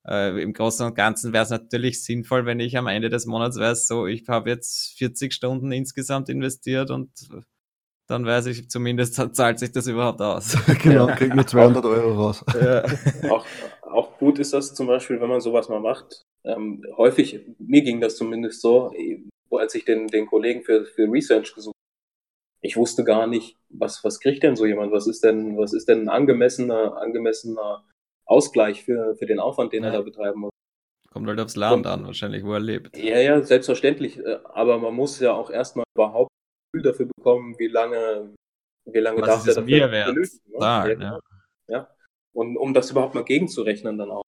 äh, Im Großen und Ganzen wäre es natürlich sinnvoll, wenn ich am Ende des Monats weiß, so, ich habe jetzt 40 Stunden insgesamt investiert und dann weiß ich zumindest, zahlt sich das überhaupt aus. genau, kriegt mir 200 Euro raus. Ja. auch, auch gut ist das zum Beispiel, wenn man sowas mal macht. Ähm, häufig, mir ging das zumindest so, als ich den, den Kollegen für, für Research gesucht habe, ich wusste gar nicht, was, was kriegt denn so jemand? Was ist denn, was ist denn ein angemessener, angemessener Ausgleich für, für den Aufwand, den ja. er da betreiben muss. Kommt halt aufs Land an, wahrscheinlich, wo er lebt. Ja, ja, selbstverständlich. Äh, aber man muss ja auch erstmal überhaupt ein Gefühl dafür bekommen, wie lange, wie lange Was darf der dafür benötigen. Ne? Sagen, ja, ja. Und um das überhaupt mal gegenzurechnen dann auch.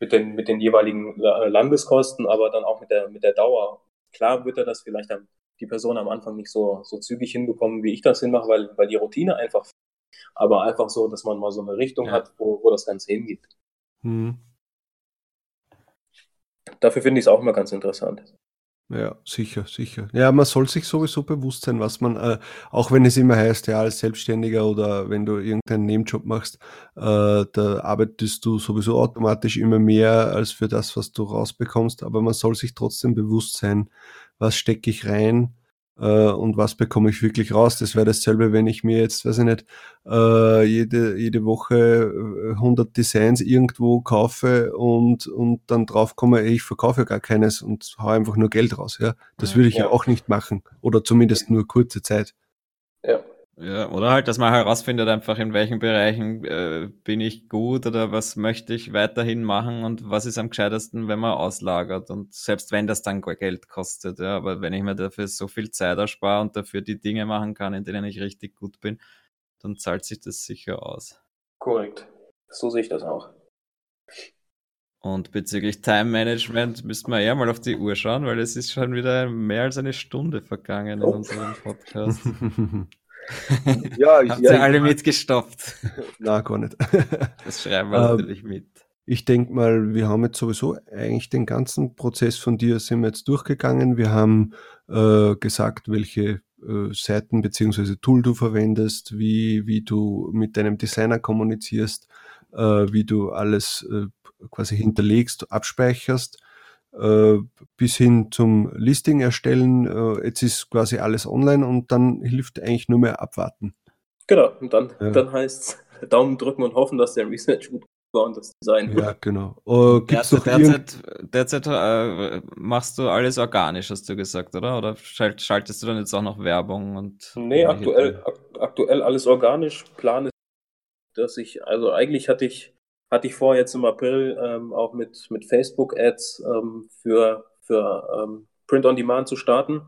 Mit den, mit den jeweiligen Landeskosten, aber dann auch mit der, mit der Dauer. Klar wird er das vielleicht dann die Person am Anfang nicht so, so zügig hinbekommen, wie ich das hinmache, weil, weil die Routine einfach aber einfach so, dass man mal so eine Richtung ja. hat, wo, wo das Ganze hingeht. Hm. Dafür finde ich es auch immer ganz interessant. Ja, sicher, sicher. Ja, man soll sich sowieso bewusst sein, was man, äh, auch wenn es immer heißt, ja, als Selbstständiger oder wenn du irgendeinen Nebenjob machst, äh, da arbeitest du sowieso automatisch immer mehr als für das, was du rausbekommst, aber man soll sich trotzdem bewusst sein, was stecke ich rein, äh, und was bekomme ich wirklich raus. Das wäre dasselbe, wenn ich mir jetzt, weiß ich nicht, äh, jede, jede Woche 100 äh, Designs irgendwo kaufe und, und dann drauf komme, ich verkaufe gar keines und haue einfach nur Geld raus. Ja? Das würde ich ja. ja auch nicht machen oder zumindest nur kurze Zeit. Ja. Ja, oder halt, dass man herausfindet einfach, in welchen Bereichen äh, bin ich gut oder was möchte ich weiterhin machen und was ist am gescheitesten, wenn man auslagert. Und selbst wenn das dann Geld kostet, ja, aber wenn ich mir dafür so viel Zeit erspare und dafür die Dinge machen kann, in denen ich richtig gut bin, dann zahlt sich das sicher aus. Korrekt. So sehe ich das auch. Und bezüglich Time Management müssten wir eher mal auf die Uhr schauen, weil es ist schon wieder mehr als eine Stunde vergangen in oh. unserem Podcast. ja, ich, Habt ja, ihr alle ich, mitgestoppt? Na, gar nicht. Das schreiben wir ähm, natürlich mit. Ich denke mal, wir haben jetzt sowieso eigentlich den ganzen Prozess von dir sind wir jetzt durchgegangen. Wir haben äh, gesagt, welche äh, Seiten bzw. Tool du verwendest, wie, wie du mit deinem Designer kommunizierst, äh, wie du alles äh, quasi hinterlegst, abspeicherst bis hin zum Listing erstellen. Äh, jetzt ist quasi alles online und dann hilft eigentlich nur mehr abwarten. Genau, und dann, ja. dann heißt es Daumen drücken und hoffen, dass der Research gut war und das Design. Ja, genau. Uh, gibt's derzeit, derzeit, derzeit äh, machst du alles organisch, hast du gesagt, oder? Oder schaltest du dann jetzt auch noch Werbung? und? Nee, aktuell, ak aktuell alles organisch. Plan ist, dass ich, also eigentlich hatte ich hatte ich vor, jetzt im April ähm, auch mit, mit Facebook-Ads ähm, für, für ähm, Print on Demand zu starten.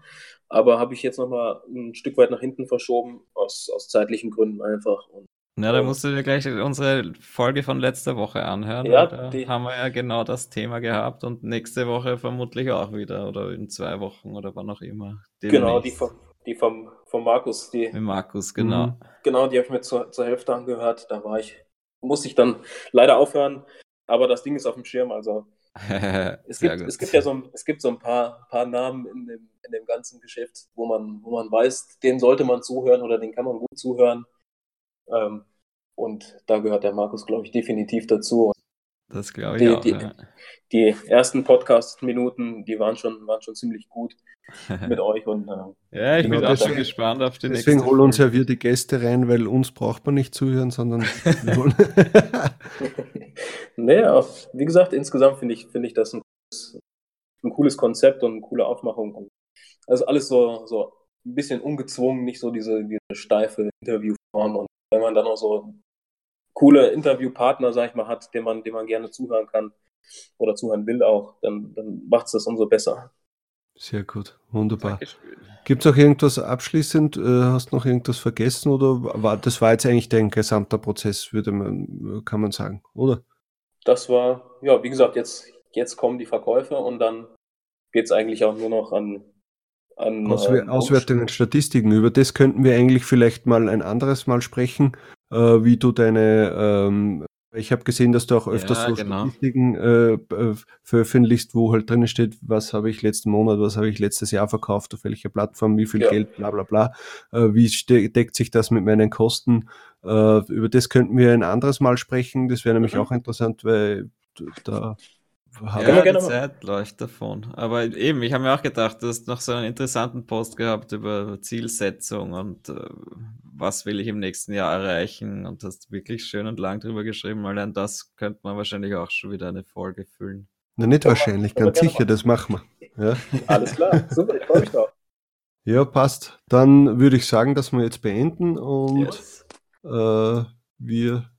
Aber habe ich jetzt nochmal ein Stück weit nach hinten verschoben, aus, aus zeitlichen Gründen einfach. Und, na, da musst du dir gleich unsere Folge von letzter Woche anhören. Ja, da haben wir ja genau das Thema gehabt und nächste Woche vermutlich auch wieder oder in zwei Wochen oder wann auch immer. Genau, die von, die vom, vom Markus. Die, Mit Markus, genau. Mhm. Genau, die habe ich mir zur, zur Hälfte angehört. Da war ich muss ich dann leider aufhören. Aber das Ding ist auf dem Schirm. Also es, gibt, es gibt ja so, es gibt so ein paar, paar Namen in dem, in dem ganzen Geschäft, wo man, wo man weiß, den sollte man zuhören oder den kann man gut zuhören. Ähm, und da gehört der Markus, glaube ich, definitiv dazu. Das glaube ich die, auch. Die, ja. die ersten Podcast-Minuten, die waren schon, waren schon ziemlich gut mit euch. Und, äh, ja, ich genau, bin auch schon gespannt auf die nächste Deswegen holen uns ja wir die Gäste rein, weil uns braucht man nicht zuhören, sondern. naja, wie gesagt, insgesamt finde ich, finde ich das ein cooles, ein cooles Konzept und eine coole Aufmachung. Also alles so, so ein bisschen ungezwungen, nicht so diese, diese steife Interviewform. Und wenn man dann auch so coole Interviewpartner, sag ich mal, hat, dem man, dem man gerne zuhören kann oder zuhören will auch, dann, dann macht es das umso besser. Sehr gut, wunderbar. Gibt es auch irgendwas abschließend? Äh, hast du noch irgendwas vergessen oder war das war jetzt eigentlich dein gesamter Prozess, würde man, kann man sagen, oder? Das war, ja, wie gesagt, jetzt, jetzt kommen die Verkäufe und dann geht es eigentlich auch nur noch an, an Auswer äh, Auswertungen, Statistiken. Über das könnten wir eigentlich vielleicht mal ein anderes Mal sprechen, äh, wie du deine ähm, ich habe gesehen, dass du auch öfters ja, so genau. Statistiken äh, äh, veröffentlichst, wo halt drin steht, was habe ich letzten Monat, was habe ich letztes Jahr verkauft, auf welcher Plattform, wie viel ja. Geld, bla bla bla. Äh, wie deckt sich das mit meinen Kosten? Äh, über das könnten wir ein anderes Mal sprechen. Das wäre nämlich mhm. auch interessant, weil da ja, die Zeit läuft davon. Aber eben, ich habe mir auch gedacht, du hast noch so einen interessanten Post gehabt über Zielsetzung und äh, was will ich im nächsten Jahr erreichen und hast wirklich schön und lang drüber geschrieben. Allein das könnte man wahrscheinlich auch schon wieder eine Folge füllen. Na, nicht wahrscheinlich, ganz sicher, das machen wir. Ja. Alles klar, super, ich freue mich drauf. Ja, passt. Dann würde ich sagen, dass wir jetzt beenden und yes. äh, wir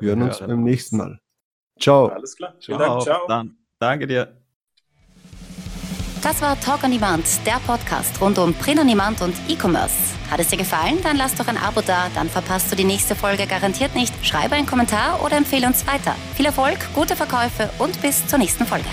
hören uns beim nächsten Mal. Ciao. Alles klar. Vielen Dank. Ciao. Dann, danke dir. Das war Talk on Demand, der Podcast rund um Print on Demand und E-Commerce. Hat es dir gefallen? Dann lass doch ein Abo da, dann verpasst du die nächste Folge garantiert nicht. Schreibe einen Kommentar oder empfehle uns weiter. Viel Erfolg, gute Verkäufe und bis zur nächsten Folge.